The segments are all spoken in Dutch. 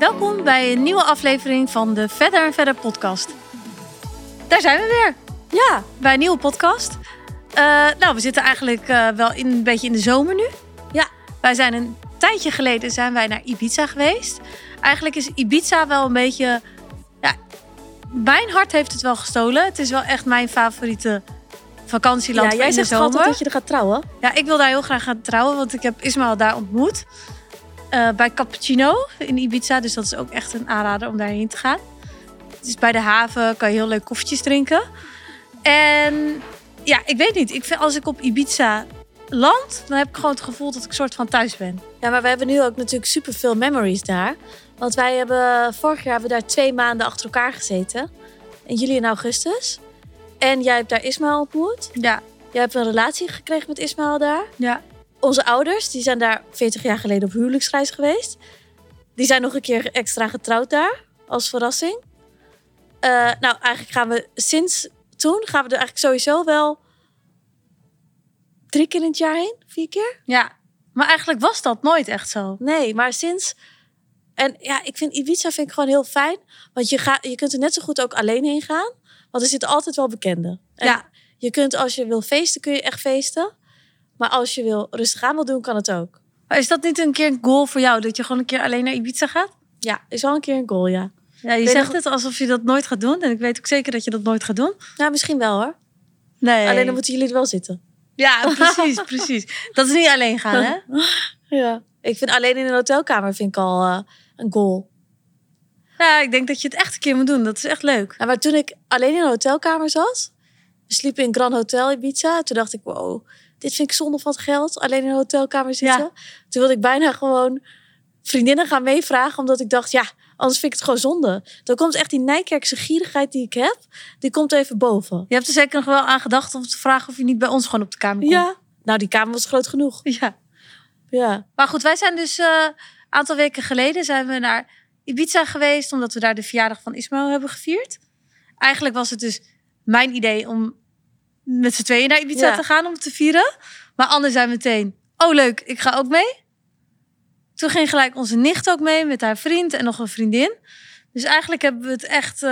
Welkom bij een nieuwe aflevering van de Verder en Verder podcast. Daar zijn we weer. Ja, bij een nieuwe podcast. Uh, nou, we zitten eigenlijk uh, wel in, een beetje in de zomer nu. Ja. Wij zijn een tijdje geleden zijn wij naar Ibiza geweest. Eigenlijk is Ibiza wel een beetje... Ja, mijn hart heeft het wel gestolen. Het is wel echt mijn favoriete vakantieland ja, jij in zegt zomer. altijd dat je er gaat trouwen. Ja, ik wil daar heel graag gaan trouwen, want ik heb Ismael daar ontmoet. Uh, bij Cappuccino in Ibiza. Dus dat is ook echt een aanrader om daarheen te gaan. Het is bij de haven, kan je heel leuk koffietjes drinken. En ja, ik weet niet. Ik vind als ik op Ibiza land, dan heb ik gewoon het gevoel dat ik soort van thuis ben. Ja, maar we hebben nu ook natuurlijk super veel memories daar. Want wij hebben vorig jaar hebben we daar twee maanden achter elkaar gezeten. In juli en augustus. En jij hebt daar Ismaël ontmoet. Ja. Jij hebt een relatie gekregen met Ismaël daar. Ja. Onze ouders, die zijn daar 40 jaar geleden op huwelijksreis geweest. Die zijn nog een keer extra getrouwd daar, als verrassing. Uh, nou, eigenlijk gaan we sinds toen, gaan we er eigenlijk sowieso wel drie keer in het jaar heen. Vier keer? Ja, maar eigenlijk was dat nooit echt zo. Nee, maar sinds... En ja, ik vind Ibiza vind ik gewoon heel fijn. Want je, gaat, je kunt er net zo goed ook alleen heen gaan. Want er zitten altijd wel bekenden. En Ja. Je kunt, als je wil feesten, kun je echt feesten. Maar als je wil rustig aan wil doen, kan het ook. Maar is dat niet een keer een goal voor jou? Dat je gewoon een keer alleen naar Ibiza gaat? Ja, is wel een keer een goal, ja. Ja, je Weet zegt nog- het alsof je dat nooit gaat doen. En ik weet ook zeker dat je dat nooit gaat doen. Nou, misschien wel hoor. Nee. Alleen dan moeten jullie er wel zitten. Ja, precies, precies. Dat is niet alleen gaan, hè? Ja. Ik vind alleen in een hotelkamer vind ik al eh, een goal. Ja, ik denk dat je het echt een keer moet doen. Dat is echt leuk. Ja, maar toen ik alleen in een hotelkamer zat, we sliepen in Grand Hotel Ibiza. Toen dacht ik, wow, dit vind ik zonde van het geld. Alleen in een hotelkamer zitten. Ja. Toen wilde ik bijna gewoon vriendinnen gaan meevragen. Omdat ik dacht, ja, anders vind ik het gewoon zonde. Dan komt echt die Nijkerkse gierigheid die ik heb. Die komt even boven. Je hebt er zeker nog wel aan gedacht om te vragen of je niet bij ons gewoon op de kamer komt. Ja. Nou, die kamer was groot genoeg. ja. Ja. Maar goed, wij zijn dus een aantal weken geleden zijn we naar Ibiza geweest. Omdat we daar de verjaardag van Ismaël hebben gevierd. Eigenlijk was het dus mijn idee om met z'n tweeën naar Ibiza Ja. te gaan om te vieren. Maar Anne zei meteen, oh leuk, ik ga ook mee. Toen ging gelijk onze nicht ook mee met haar vriend en nog een vriendin. Dus eigenlijk hebben we het echt... eh,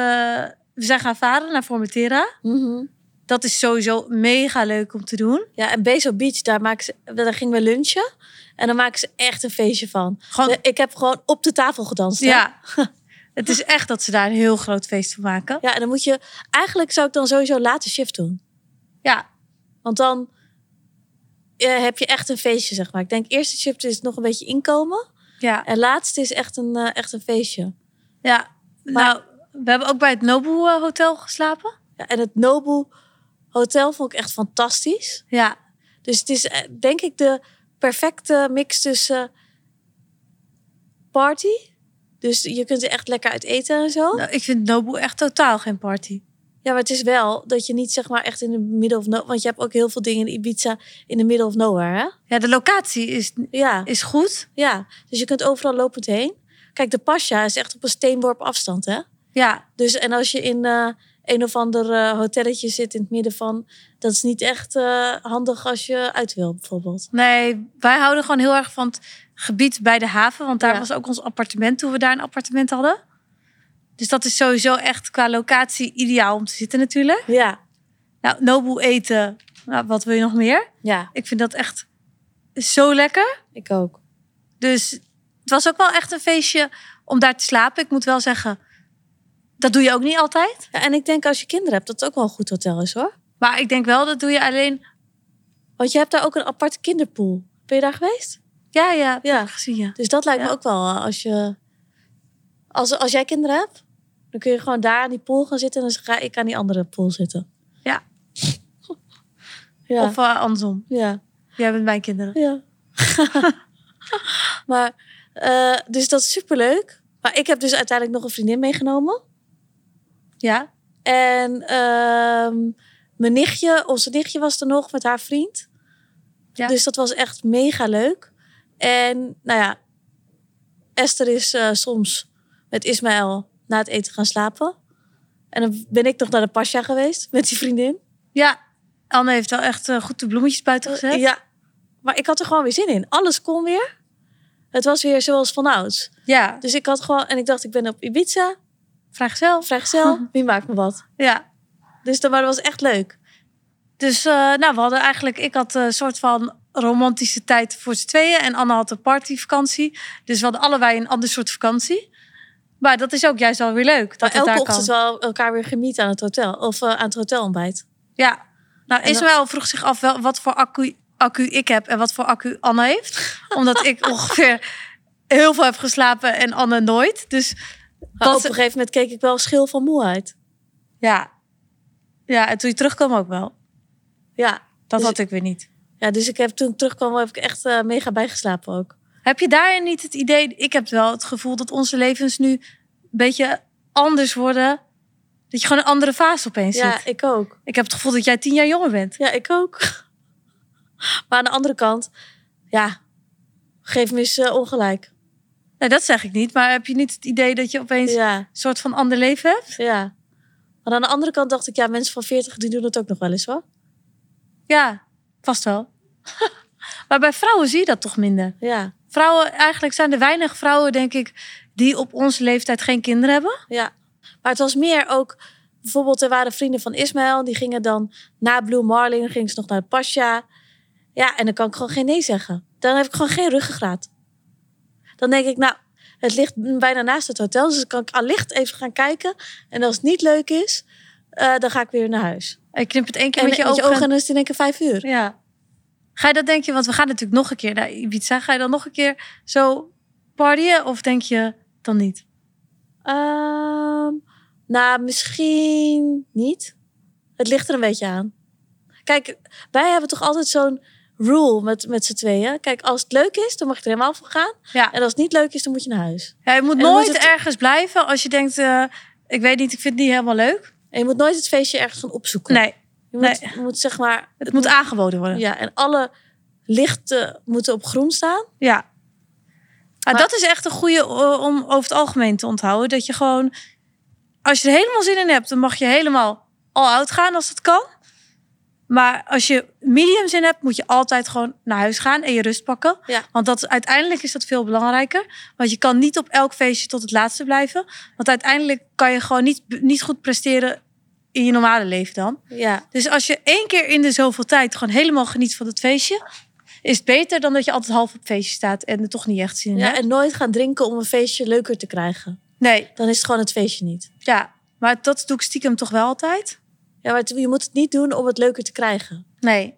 we zijn gaan varen naar Formentera. Mhm. Dat is sowieso mega leuk om te doen. Ja, en Bezo Beach, daar, maken ze, daar gingen we lunchen. En dan maken ze echt een feestje van. Gewoon, Ik heb gewoon op de tafel gedanst. hè? ja, het is echt dat ze daar een heel groot feest van maken. Ja, en dan moet je... Eigenlijk zou ik dan sowieso later shift doen. Ja, Want dan eh, heb je echt een feestje, zeg maar. Ik denk eerste shift is nog een beetje inkomen. ja, En laatste is echt een, eh, echt een feestje. ja. nou, we hebben ook bij het Nobu eh, Hotel geslapen. Ja, en het Nobu Hotel vond ik echt fantastisch. Ja, Dus het is denk ik de perfecte mix tussen party. Dus je kunt er echt lekker uit eten en zo. nou, ik vind Nobu echt totaal geen party. Ja, maar het is wel dat je niet zeg maar echt in de middle of nowhere... Want je hebt ook heel veel dingen in Ibiza in de middle of nowhere, hè? Ja, de locatie is, Ja, is goed. ja. Dus je kunt overal lopend heen. Kijk, de Pasja is echt op een steenworp afstand, hè? Ja, Dus en als je in eh, een of ander eh, hotelletje zit in het midden van... Dat is niet echt eh, handig als je uit wil, bijvoorbeeld. nee, wij houden gewoon heel erg van het gebied bij de haven. Want daar Ja. was ook ons appartement toen we daar een appartement hadden. Dus dat is sowieso echt qua locatie ideaal om te zitten natuurlijk. Ja, Nou, Nobu eten, nou, wat wil je nog meer? ja, Ik vind dat echt zo lekker. ik ook. Dus het was ook wel echt een feestje om daar te slapen. Ik moet wel zeggen, dat doe je ook niet altijd. Ja, en ik denk als je kinderen hebt, dat het ook wel een goed hotel is, hoor. Maar ik denk wel, dat doe je alleen... Want je hebt daar ook een aparte kinderpool. Ben je daar geweest? Ja, ja, Ja. gezien, ja. Dus dat lijkt me ook wel eh, als je... Als, als jij kinderen hebt, dan kun je gewoon daar aan die pool gaan zitten... en dan ga ik aan die andere pool zitten. Ja. Ja, Of eh, andersom. ja, Jij bent mijn kinderen. ja. maar, eh, dus dat is superleuk. Maar ik heb dus uiteindelijk nog een vriendin meegenomen. Ja? En ehm, mijn nichtje, onze nichtje was er nog met haar vriend. Ja. Dus dat was echt mega leuk. En nou ja, Esther is eh, soms met Ismaël na het eten gaan slapen. En dan ben ik nog naar de Pasja geweest met die vriendin. Ja. Anne heeft wel echt eh, goed de bloemetjes buiten gezet. Ja, maar ik had er gewoon weer zin in. Alles kon weer. Het was weer zoals vanouds. Ja, Dus ik had gewoon, en ik dacht, ik ben op Ibiza, vrijgezel. vrijgezel, wie maakt me wat? Ja, Dus dat, maar dat was echt leuk. dus eh, nou, we hadden eigenlijk... Ik had een soort van romantische tijd voor z'n tweeën. En Anne had een partyvakantie. Dus we hadden allebei een ander soort vakantie. Maar dat is ook juist wel weer leuk. Dat Maar elke ochtend kan. wel elkaar weer genieten aan het hotel. Of eh, aan het hotelontbijt. Ja. Nou, En dan- Ismaël vroeg zich af wel, wat voor accu, accu ik heb en wat voor accu Anne heeft. Omdat ik ongeveer heel veel heb geslapen en Anne nooit. Dus dat op een gegeven moment keek ik wel schil van moeheid. ja. Ja, en toen je terugkwam ook wel. Ja. Dat Dus- had ik weer niet. ja, dus ik heb toen ik terugkwam, heb ik echt eh, mega bijgeslapen ook. Heb je daarin niet het idee... Ik heb wel het gevoel dat onze levens nu een beetje anders worden. Dat je gewoon een andere fase opeens Ja, zit. ik ook. Ik heb het gevoel dat jij tien jaar jonger bent. Ja, ik ook. Maar aan de andere kant, ja, geef me eens eh, ongelijk. Nee, dat zeg ik niet. Maar heb je niet het idee dat je opeens Ja, een soort van ander leven hebt? ja. Maar aan de andere kant dacht ik, ja, mensen van 40 die doen het ook nog wel eens hoor. Ja, vast wel. maar bij vrouwen zie je dat toch minder. Ja, Vrouwen, eigenlijk zijn er weinig vrouwen, denk ik, die op onze leeftijd geen kinderen hebben. ja. Maar het was meer ook, bijvoorbeeld er waren vrienden van Ismaël, die gingen dan na Blue Marlin, gingen ze nog naar de Pasja. Ja, en dan kan ik gewoon geen nee zeggen. Dan heb ik gewoon geen ruggengraat. Dan denk ik, nou, het ligt bijna naast het hotel, dus dan kan ik allicht even gaan kijken. En als het niet leuk is, eh, dan ga ik weer naar huis. En je knipt het één keer En met je ogen. en dan is het in één keer vijf uur. Ja. Ga je dat denk je, want we gaan natuurlijk nog een keer naar Ibiza. Ga je dan nog een keer zo partyen of denk je dan niet? Ehm, nou, misschien niet. Het ligt er een beetje aan. Kijk, wij hebben toch altijd zo'n rule met, met z'n tweeën. Kijk, als het leuk is, dan mag je er helemaal voor gaan. Ja. En als het niet leuk is, dan moet je naar huis. ja je moet nooit moet het- ergens blijven als je denkt, eh, ik weet niet, ik vind het niet helemaal leuk. En je moet nooit het feestje ergens gaan opzoeken. Nee, Je moet, nee. moet zeg maar... het moet aangeboden worden. Ja, en alle lichten moeten op groen staan. Ja. Ah, Maar- dat is echt een goede eh, om over het algemeen te onthouden. Dat je gewoon, als je er helemaal zin in hebt, dan mag je helemaal al out gaan als het kan. Maar als je medium zin hebt, moet je altijd gewoon naar huis gaan en je rust pakken. Ja. Want dat, uiteindelijk is dat veel belangrijker. Want je kan niet op elk feestje tot het laatste blijven. Want uiteindelijk kan je gewoon niet, niet goed presteren in je normale leven dan. Ja, Dus als je één keer in de zoveel tijd gewoon helemaal geniet van het feestje, is het beter dan dat je altijd half op feestje staat en er toch niet echt zin in ja en nooit gaan drinken om een feestje leuker te krijgen. Nee, Dan is het gewoon het feestje niet. ja. Maar dat doe ik stiekem toch wel altijd. Ja, maar je moet het niet doen om het leuker te krijgen. Nee.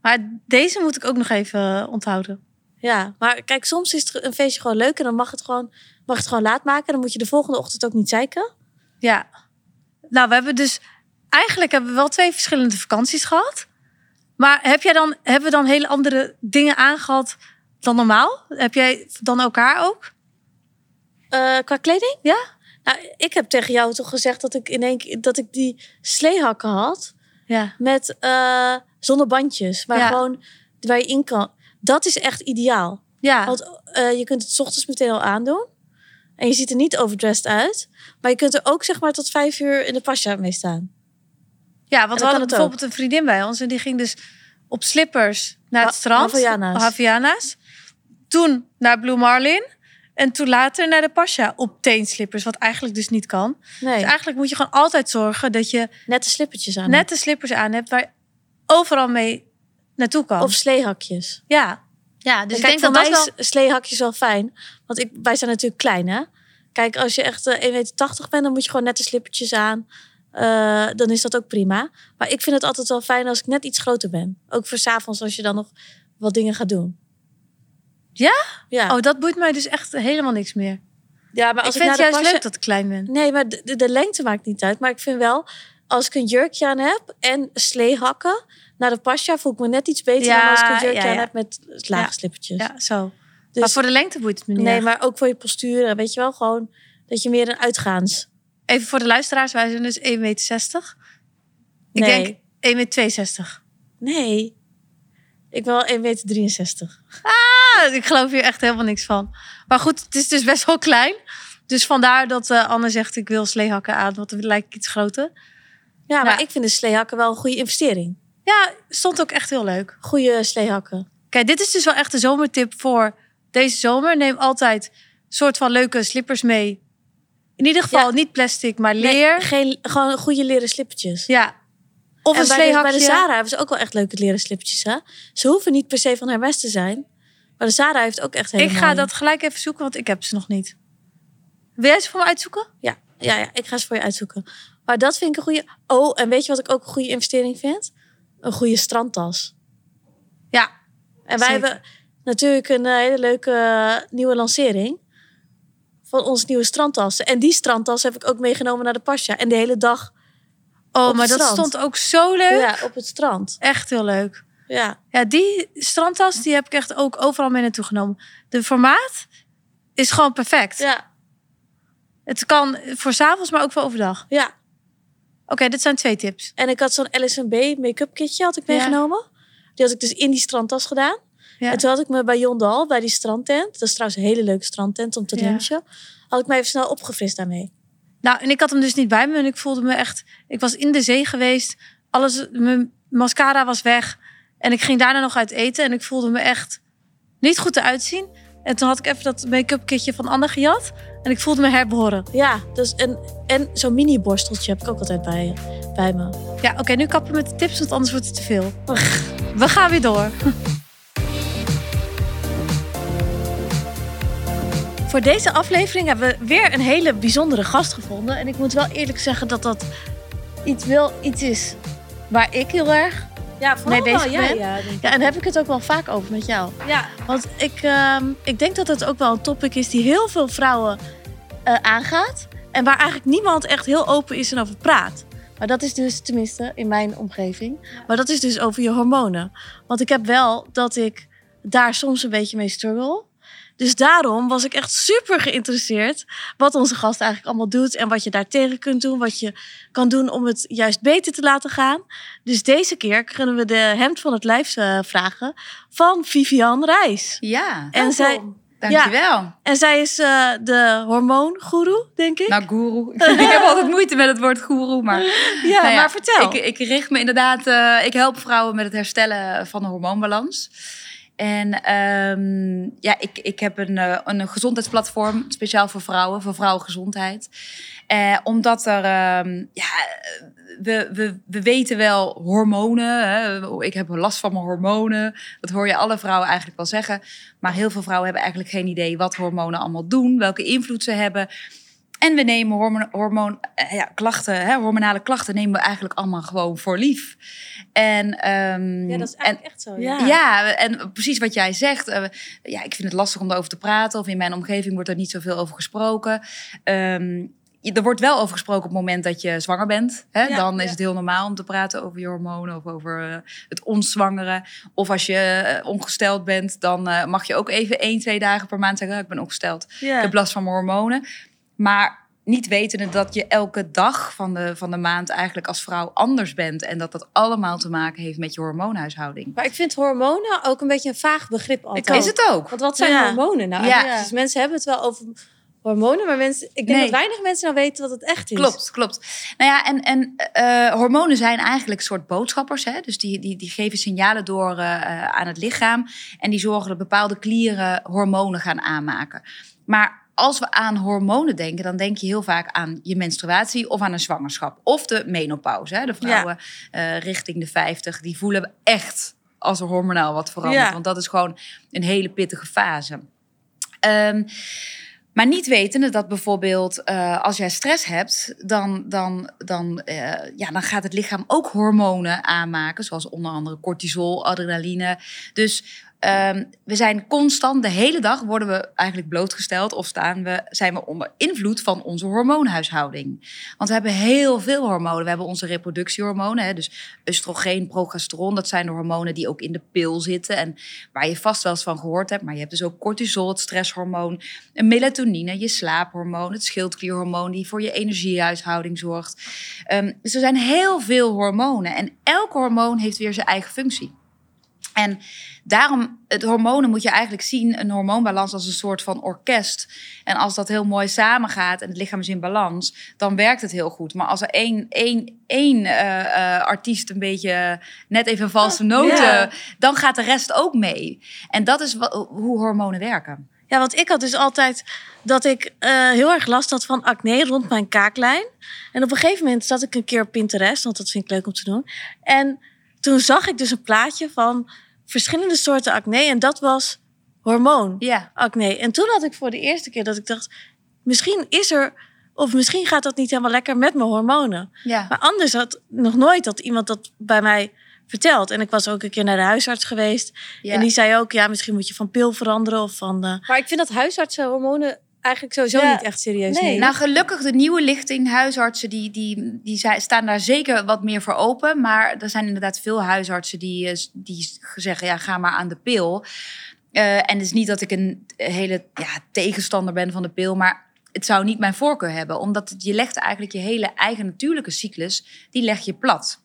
Maar deze moet ik ook nog even eh, onthouden. Ja, maar kijk, soms is een feestje gewoon leuk en dan mag het gewoon, mag het gewoon laat maken. Dan moet je de volgende ochtend ook niet zeiken. Ja. Nou, we hebben dus... Eigenlijk hebben we wel twee verschillende vakanties gehad. Maar heb jij dan, hebben we dan hele andere dingen aangehad dan normaal? Heb jij dan elkaar ook? Eh, qua kleding? Ja? Nou, ik heb tegen jou toch gezegd dat ik in één keer dat ik die sleehakken had Ja. met eh zonder bandjes, maar Ja. gewoon waar je in kan. Dat is echt ideaal. Ja. Want eh, je kunt het 's ochtends meteen al aandoen. En je ziet er niet overdressed uit. Maar je kunt er ook zeg maar tot vijf uur in de pasja mee staan. Ja, want dan we hadden bijvoorbeeld een vriendin bij ons en die ging dus op slippers naar het strand. Havaianas. Havaianas. Toen naar Blue Marlin. En toen later naar de Pasha op teenslippers, wat eigenlijk dus niet kan. Nee, Dus eigenlijk moet je gewoon altijd zorgen dat je net de slippertjes aan. net de slippers aan hebt waar je overal mee naartoe kan. Of sleehakjes. ja. Ja, dus Kijk, ik denk voor dat mij dat wel... sleehakjes wel fijn. Want ik, wij zijn natuurlijk klein, hè? Kijk, als je echt eh, 1,80 meter bent, dan moet je gewoon net de slippertjes aan. Eh, dan is dat ook prima. Maar ik vind het altijd wel fijn als ik net iets groter ben. Ook voor 's avonds als je dan nog wat dingen gaat doen. Ja? Ja, Oh, dat boeit mij dus echt helemaal niks meer. ja maar ik als vind het naar de juist pasja- leuk dat ik klein ben. Nee, maar de, de, de lengte maakt niet uit. Maar ik vind wel, als ik een jurkje aan heb en sleehakken... naar de pasja voel ik me net iets beter Ja, dan als ik een jurkje ja, aan heb met lage Ja. slippertjes. Ja, zo. maar Dus, voor de lengte boeit het me niet. nee, maar ook voor je postuur. Weet je wel, gewoon dat je meer een uitgaans... Even voor de luisteraars, wij zijn dus 1,60 meter. Ik Nee. denk 1,62 meter. Nee. Ik wel 1,63 meter. Ah, ik geloof hier echt helemaal niks van. Maar goed, het is dus best wel klein. Dus vandaar dat eh, Anne zegt, ik wil sleehakken aan, want dan lijkt ik iets groter. Ja, maar ik vind de sleehakken wel een goede investering. Ja, stond ook echt heel leuk. Goede sleehakken. Kijk, dit is dus wel echt een zomertip voor deze zomer. Neem altijd soort van leuke slippers mee. In ieder geval Ja. niet plastic, maar Nee, leer. geen, gewoon goede leren slippertjes. Ja. Of en een bij de, bij sleehakje. de Zara hebben ze ook wel echt leuke leren slippertjes. Hè? Ze hoeven niet per se van Hermes te zijn. Maar de Zara heeft ook echt hele Ik ga dat gelijk even zoeken, want ik heb ze nog niet. Wil jij ze voor me uitzoeken? Ja, ja, ja, ik ga ze voor je uitzoeken. Maar dat vind ik een goede... Oh, en weet je wat ik ook een goede investering vind? Een goede strandtas. Ja. En wij Zeker. hebben natuurlijk een eh, hele leuke eh, nieuwe lancering van onze nieuwe strandtassen. En die strandtas heb ik ook meegenomen naar de Pasja. En de hele dag Oh, maar dat strand. stond ook zo leuk. ja, op het strand. Echt heel leuk. Ja, Ja, die strandtas die heb ik echt ook overal mee naartoe genomen. De formaat is gewoon perfect. ja, Het kan voor 's avonds, maar ook voor overdag. ja. Oké, dit zijn twee tips. En ik had zo'n LSMB make-up kitje had ik Ja. meegenomen. Die had ik dus in die strandtas gedaan. Ja. En toen had ik me bij Jondal, bij die strandtent. Dat is trouwens een hele leuke strandtent om te Ja. lunchen. Had ik mij even snel opgefrist daarmee. Nou, en ik had hem dus niet bij me en ik voelde me echt... Ik was in de zee geweest. Alles, mijn mascara was weg. En ik ging daarna nog uit eten en ik voelde me echt niet goed eruit zien. En toen had ik even dat make-up kitje van Anne gejat. En ik voelde me herboren. Ja, dus en, en zo'n mini borsteltje heb ik ook altijd bij, bij me. Ja, oké, nu kappen we met de tips, want anders wordt het te veel. We gaan weer door. Voor deze aflevering hebben we weer een hele bijzondere gast gevonden. En ik moet wel eerlijk zeggen dat dat iets, wel iets is waar ik heel erg... Ja, wel wel jij, jij. ja, Ja, Ja, en heb ik het ook wel vaak over met jou. ja, Want ik, ehm, ik denk dat het ook wel een topic is die heel veel vrouwen eh, aangaat. En waar eigenlijk niemand echt heel open is en over praat. Maar dat is dus, tenminste in mijn omgeving. Maar dat is dus over je hormonen. Want ik heb wel dat ik daar soms een beetje mee struggle. Dus daarom was ik echt super geïnteresseerd wat onze gast eigenlijk allemaal doet. En wat je daartegen kunt doen. Wat je kan doen om het juist beter te laten gaan. Dus deze keer kunnen we de hemd van het lijf eh, vragen van Vivian Reis. Ja, En zij, dankjewel. en zij is eh, de hormoongoeroe, denk ik. Nou, guru. ik heb altijd moeite met het woord guru, maar... ja, nou ja, maar vertel. Ik, ik richt me inderdaad... eh, ik help vrouwen met het herstellen van de hormoonbalans. En ehm, ja, ik, ik heb een, eh, een gezondheidsplatform speciaal voor vrouwen, voor vrouwengezondheid. Eh, omdat er, ehm, ja, we, we, we weten wel hormonen. Hè. Ik heb last van mijn hormonen. Dat hoor je alle vrouwen eigenlijk wel zeggen. Maar heel veel vrouwen hebben eigenlijk geen idee wat hormonen allemaal doen, welke invloed ze hebben. En we nemen hormoon, hormoon, eh, ja, klachten, hè, hormonale klachten nemen we eigenlijk allemaal gewoon voor lief. En, ehm, ja, dat is en, echt zo. Ja. En precies wat jij zegt. eh, ja, ik vind het lastig om daarover te praten. Of in mijn omgeving wordt er niet zoveel over gesproken. Ehm, er wordt wel over gesproken op het moment dat je zwanger bent. Hè? Ja, Dan is ja. het heel normaal om te praten over je hormonen of over eh, het onzwangeren. Of als je ongesteld bent, dan mag je ook even één, twee dagen per maand zeggen: "Ah, Ik ben ongesteld. ja. Ik heb last van mijn hormonen. Maar niet wetende dat je elke dag van de, van de maand eigenlijk als vrouw anders bent. En dat dat allemaal te maken heeft met je hormoonhuishouding. Maar ik vind hormonen ook een beetje een vaag begrip altijd. Is het ook? Want wat zijn Ja. hormonen nou? Ja. Dus mensen hebben het wel over hormonen, maar mensen, ik denk Nee. dat weinig mensen nou weten wat het echt is. Klopt, klopt. Nou ja, en, en eh, hormonen zijn eigenlijk een soort boodschappers. Hè? Dus die, die, die geven signalen door eh, eh, aan het lichaam. En die zorgen dat bepaalde klieren hormonen gaan aanmaken. Maar als we aan hormonen denken, dan denk je heel vaak aan je menstruatie of aan een zwangerschap. Of de menopauze. Hè? De vrouwen eh, richting de 50, die voelen echt als er hormonaal wat verandert. Ja. Want dat is gewoon een hele pittige fase. Ehm, maar niet wetende dat bijvoorbeeld eh, als jij stress hebt, dan, dan, dan, eh, ja, dan gaat het lichaam ook hormonen aanmaken, zoals onder andere cortisol, adrenaline. Dus ehm, we zijn constant, de hele dag worden we eigenlijk blootgesteld of staan we, zijn we onder invloed van onze hormoonhuishouding. Want we hebben heel veel hormonen. We hebben onze reproductiehormonen, hè, dus oestrogeen, progesteron, dat zijn de hormonen die ook in de pil zitten en waar je vast wel eens van gehoord hebt. Maar je hebt dus ook cortisol, het stresshormoon, en melatonine, je slaaphormoon, het schildklierhormoon die voor je energiehuishouding zorgt. Ehm, dus er zijn heel veel hormonen en elk hormoon heeft weer zijn eigen functie. En daarom, het hormonen moet je eigenlijk zien, een hormoonbalans als een soort van orkest. En als dat heel mooi samengaat en het lichaam is in balans, dan werkt het heel goed. Maar als er één, één, één eh, eh, artiest een beetje net even valse noten, Ja. dan gaat de rest ook mee. En dat is hoe hormonen werken. Ja, want ik had dus altijd dat ik eh, heel erg last had van acne rond mijn kaaklijn. En op een gegeven moment zat ik een keer op Pinterest, want dat vind ik leuk om te doen. En toen zag ik dus een plaatje van verschillende soorten acne. En dat was hormoon Ja. acne. En toen had ik voor de eerste keer dat ik dacht, misschien is er, of misschien gaat dat niet helemaal lekker met mijn hormonen. Ja. Maar anders had nog nooit dat iemand dat bij mij verteld. En ik was ook een keer naar de huisarts geweest. ja. En die zei ook, ja, misschien moet je van pil veranderen of van... eh, Maar ik vind dat huisartsen hormonen eigenlijk sowieso Ja. niet echt serieus Nee. nemen. Nou, gelukkig de nieuwe lichting, huisartsen, die, die, die zijn, staan daar zeker wat meer voor open. Maar er zijn inderdaad veel huisartsen die, eh, die zeggen, ja, ga maar aan de pil. Eh, en het is niet dat ik een hele ja, tegenstander ben van de pil, maar het zou niet mijn voorkeur hebben. Omdat het, je legt eigenlijk je hele eigen natuurlijke cyclus, die leg je plat.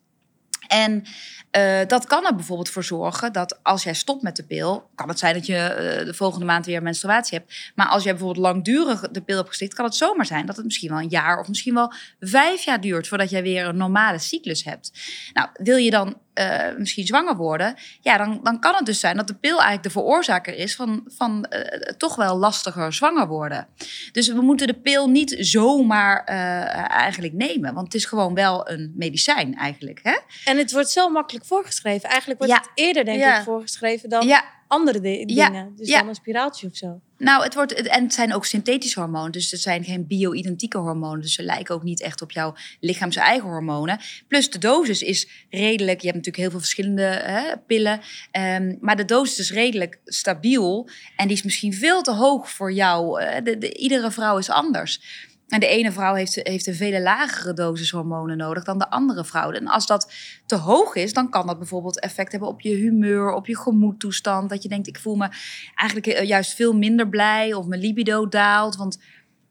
En eh, dat kan er bijvoorbeeld voor zorgen dat als jij stopt met de pil, kan het zijn dat je eh, de volgende maand weer menstruatie hebt. Maar als jij bijvoorbeeld langdurig de pil hebt geslikt, kan het zomaar zijn dat het misschien wel een jaar of misschien wel vijf jaar duurt voordat jij weer een normale cyclus hebt. Nou, wil je dan eh, misschien zwanger worden, ja, dan, dan kan het dus zijn dat de pil eigenlijk de veroorzaker is van, van eh, toch wel lastiger zwanger worden. Dus we moeten de pil niet zomaar eh, eigenlijk nemen, want het is gewoon wel een medicijn eigenlijk. Hè? En het wordt zo makkelijk voorgeschreven. Eigenlijk wordt Ja. het eerder, denk Ja. ik, voorgeschreven dan Ja, andere Ja. dingen. Dus Ja. dan een spiraaltje of zo. Nou, het wordt, en het zijn ook synthetische hormonen. Dus het zijn geen bio-identieke hormonen. Dus ze lijken ook niet echt op jouw lichaams eigen hormonen. Plus de dosis is redelijk. Je hebt natuurlijk heel veel verschillende hè, pillen. ehm, maar de dosis is redelijk stabiel. En die is misschien veel te hoog voor jou. Eh, de, de- iedere vrouw is anders. En de ene vrouw heeft, heeft een vele lagere dosis hormonen nodig dan de andere vrouw. En als dat te hoog is, dan kan dat bijvoorbeeld effect hebben op je humeur, op je gemoedtoestand. Dat je denkt, ik voel me eigenlijk eh, juist veel minder blij of mijn libido daalt. Want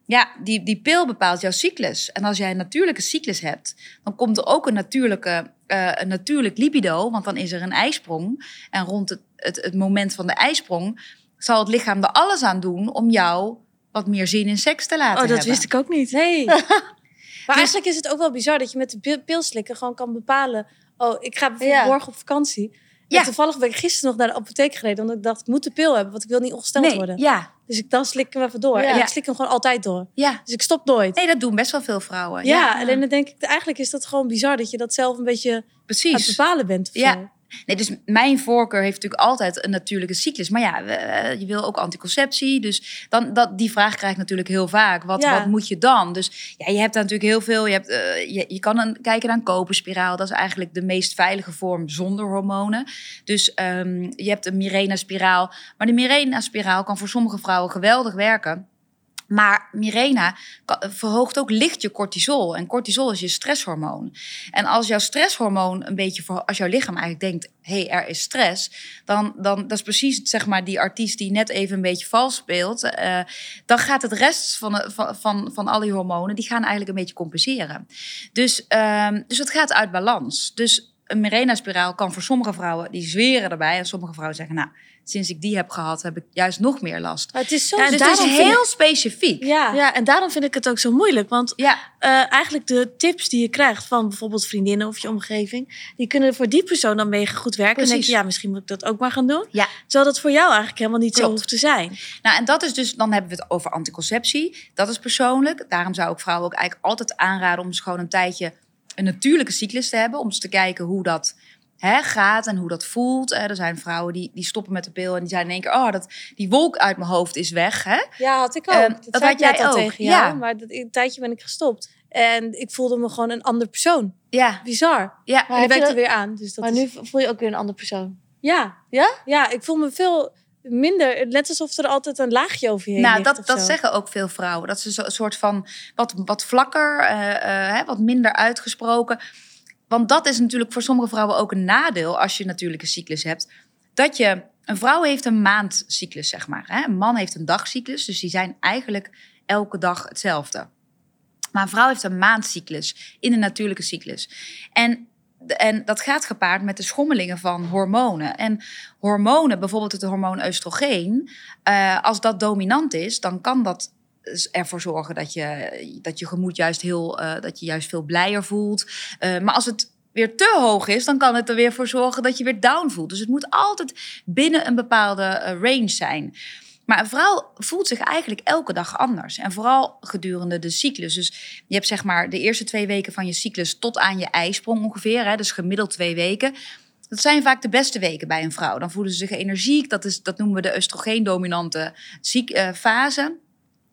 ja, die, die pil bepaalt jouw cyclus. En als jij een natuurlijke cyclus hebt, dan komt er ook een, natuurlijke, eh, een natuurlijk libido. Want dan is er een ijsprong. En rond het, het, het moment van de ijsprong zal het lichaam er alles aan doen om jou wat meer zin in seks te laten oh, dat hebben. wist ik ook niet. Nee. maar eigenlijk is het ook wel bizar dat je met de pil- pilslikken gewoon kan bepalen... Oh, ik ga bijvoorbeeld Ja. morgen op vakantie. Ja. En toevallig ben ik gisteren nog naar de apotheek gereden. Omdat ik dacht, ik moet de pil hebben, want ik wil niet ongesteld nee, worden. ja, Dus ik dan slik ik hem even door. Ja. En Ja. ik slik hem gewoon altijd door. ja. Dus ik stop nooit. Nee, dat doen best wel veel vrouwen. ja, en dan denk ik, eigenlijk is dat gewoon bizar dat je dat zelf een beetje aan het precies. bepalen bent. Ja. Nee, dus mijn voorkeur heeft natuurlijk altijd een natuurlijke cyclus. Maar ja, we- eh, je wil ook anticonceptie. Dus dan, dat, die vraag krijg ik natuurlijk heel vaak. Wat, Ja. wat moet je dan? Dus ja, je hebt daar natuurlijk heel veel. Je, hebt, eh, je, je kan een, kijken naar een koperspiraal. Dat is eigenlijk de meest veilige vorm zonder hormonen. Dus ehm, je hebt een Mirena-spiraal. Maar de Mirena-spiraal kan voor sommige vrouwen geweldig werken. Maar Mirena verhoogt ook licht je cortisol. En cortisol is je stresshormoon. En als jouw stresshormoon een beetje, als jouw lichaam eigenlijk denkt, hé, hey, er is stress, dan, dan dat is precies zeg maar die artiest die net even een beetje vals speelt. eh, dan gaat het rest van, van, van, van al die hormonen, die gaan eigenlijk een beetje compenseren. Dus, ehm, dus het gaat uit balans. Dus een Mirena-spiraal kan voor sommige vrouwen, die zweren erbij. En sommige vrouwen zeggen, nou, sinds ik die heb gehad, heb ik juist nog meer last. Maar het is zo... Ja, Dus het is heel specifiek. ja. Ja, en daarom vind ik het ook zo moeilijk. Want Ja, eh, eigenlijk de tips die je krijgt van bijvoorbeeld vriendinnen of je omgeving, die kunnen voor die persoon dan mega goed werken. En dan denk je, Precies. ja, misschien moet ik dat ook maar gaan doen. ja. Terwijl dat voor jou eigenlijk helemaal niet zo hoeft te zijn. Nou, en dat is dus, dan hebben we het over anticonceptie. Dat is persoonlijk. Daarom zou ik vrouwen ook eigenlijk altijd aanraden om eens gewoon een tijdje een natuurlijke cyclus te hebben. Om eens te kijken hoe dat hè, gaat en hoe dat voelt. Eh, er zijn vrouwen die, die stoppen met de pil en die zijn in één keer, oh, dat, die wolk uit mijn hoofd is weg. Hè? Ja, had ik ook. Ehm, dat dat had ik jij ook, tegen jou. ja. Maar dat, een tijdje ben ik gestopt. En ik voelde me gewoon een ander persoon. Ja, Bizar. ja. Maar die je werkte dat- weer aan. Dus dat maar is- nu voel je ook weer een andere persoon. Ja. Ja? Ja, ik voel me veel minder. Net alsof er altijd een laagje over je heen Nou, ligt dat, dat zo. zeggen ook veel vrouwen. Dat ze zo, een soort van wat, wat vlakker, hè, wat minder uitgesproken. Want dat is natuurlijk voor sommige vrouwen ook een nadeel als je een natuurlijke cyclus hebt. Dat je, een vrouw heeft een maandcyclus, zeg maar. Hè? Een man heeft een dagcyclus, dus die zijn eigenlijk elke dag hetzelfde. Maar een vrouw heeft een maandcyclus in een natuurlijke cyclus. En, en dat gaat gepaard met de schommelingen van hormonen. En hormonen, bijvoorbeeld het hormoon oestrogeen, eh, als dat dominant is, dan kan dat dus ervoor zorgen dat je, dat je gemoed juist heel, eh, dat je juist veel blijer voelt. Eh, maar als het weer te hoog is, dan kan het er weer voor zorgen dat je weer down voelt. Dus het moet altijd binnen een bepaalde range zijn. Maar een vrouw voelt zich eigenlijk elke dag anders. En vooral gedurende de cyclus. Dus je hebt zeg maar de eerste twee weken van je cyclus tot aan je ijsprong ongeveer. Hè, dus gemiddeld twee weken. Dat zijn vaak de beste weken bij een vrouw. Dan voelen ze zich energiek. Dat, is, dat noemen we de oestrogeen-dominante ziek, uh, fase.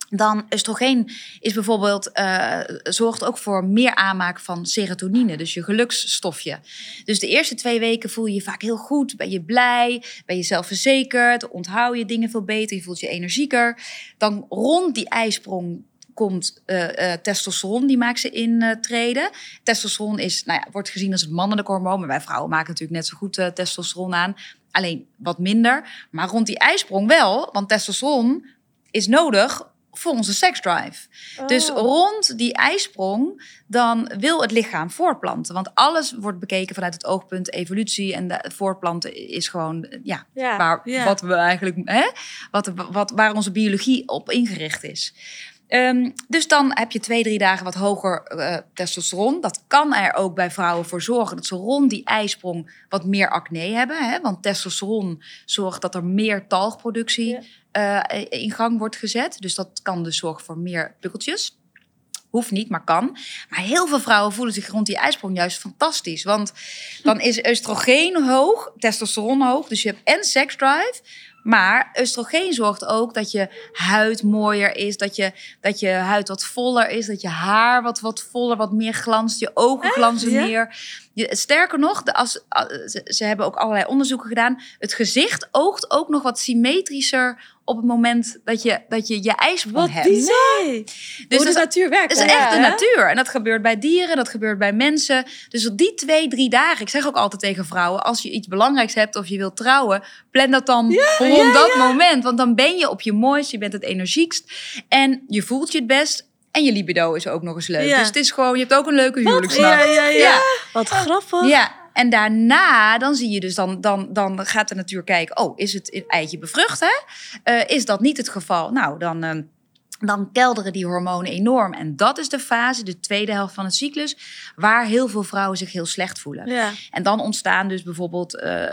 Dan oestrogeen is bijvoorbeeld, uh, zorgt ook voor meer aanmaak van serotonine, dus je geluksstofje. Dus de eerste twee weken voel je je vaak heel goed, ben je blij, ben je zelfverzekerd, onthoud je dingen veel beter, je voelt je energieker. Dan rond die ijsprong komt uh, uh, testosteron, die maakt ze intreden. Uh, testosteron is, nou ja, wordt gezien als het mannelijk hormoon, maar wij vrouwen maken natuurlijk net zo goed testosteron aan. Alleen wat minder. Maar rond die ijsprong wel, want testosteron is nodig voor onze seksdrive. Oh. Dus rond die ijsprong, dan wil het lichaam voortplanten. Want alles wordt bekeken vanuit het oogpunt evolutie. En de, voortplanten is gewoon ja, ja, waar, ja. wat we eigenlijk, hè, wat, wat, waar onze biologie op ingericht is. Um, dus dan heb je twee, drie dagen wat hoger uh, testosteron. Dat kan er ook bij vrouwen voor zorgen dat ze rond die ijsprong wat meer acne hebben. Hè? Want testosteron zorgt dat er meer talgproductie ja uh, in gang wordt gezet. Dus dat kan dus zorgen voor meer pukkeltjes. Hoeft niet, maar kan. Maar heel veel vrouwen voelen zich rond die ijsprong juist fantastisch. Want dan is oestrogeen hoog, testosteron hoog. Dus je hebt en seksdrive. Maar oestrogeen zorgt ook dat je huid mooier is, dat je, dat je huid wat voller is, dat je haar wat, wat voller, wat meer glanst, je ogen glanzen meer. Je, sterker nog, de, als, ze, ze, hebben ook allerlei onderzoeken gedaan. Het gezicht oogt ook nog wat symmetrischer op het moment dat je dat je, je ijsprong wat hebt. Nee. Dus Hoe de natuur werkt. Het is echt de natuur. En dat gebeurt bij dieren, dat gebeurt bij mensen. Dus op die twee, drie dagen. Ik zeg ook altijd tegen vrouwen, als je iets belangrijks hebt of je wilt trouwen, plan dat dan ja, rond ja, dat moment. Want dan ben je op je mooist, je bent het energiekst en je voelt je het best. En je libido is ook nog eens leuk. Dus het is gewoon, je hebt ook een leuke huwelijksnacht. Ja, ja, ja. Wat grappig. Ja, en daarna, dan zie je dus, dan, dan, dan gaat de natuur kijken... oh, is het eitje bevrucht, hè? Uh, is dat niet het geval? Nou, dan... Dan kelderen die hormonen enorm. En dat is de fase, de tweede helft van het cyclus, waar heel veel vrouwen zich heel slecht voelen. Ja. En dan ontstaan dus bijvoorbeeld uh,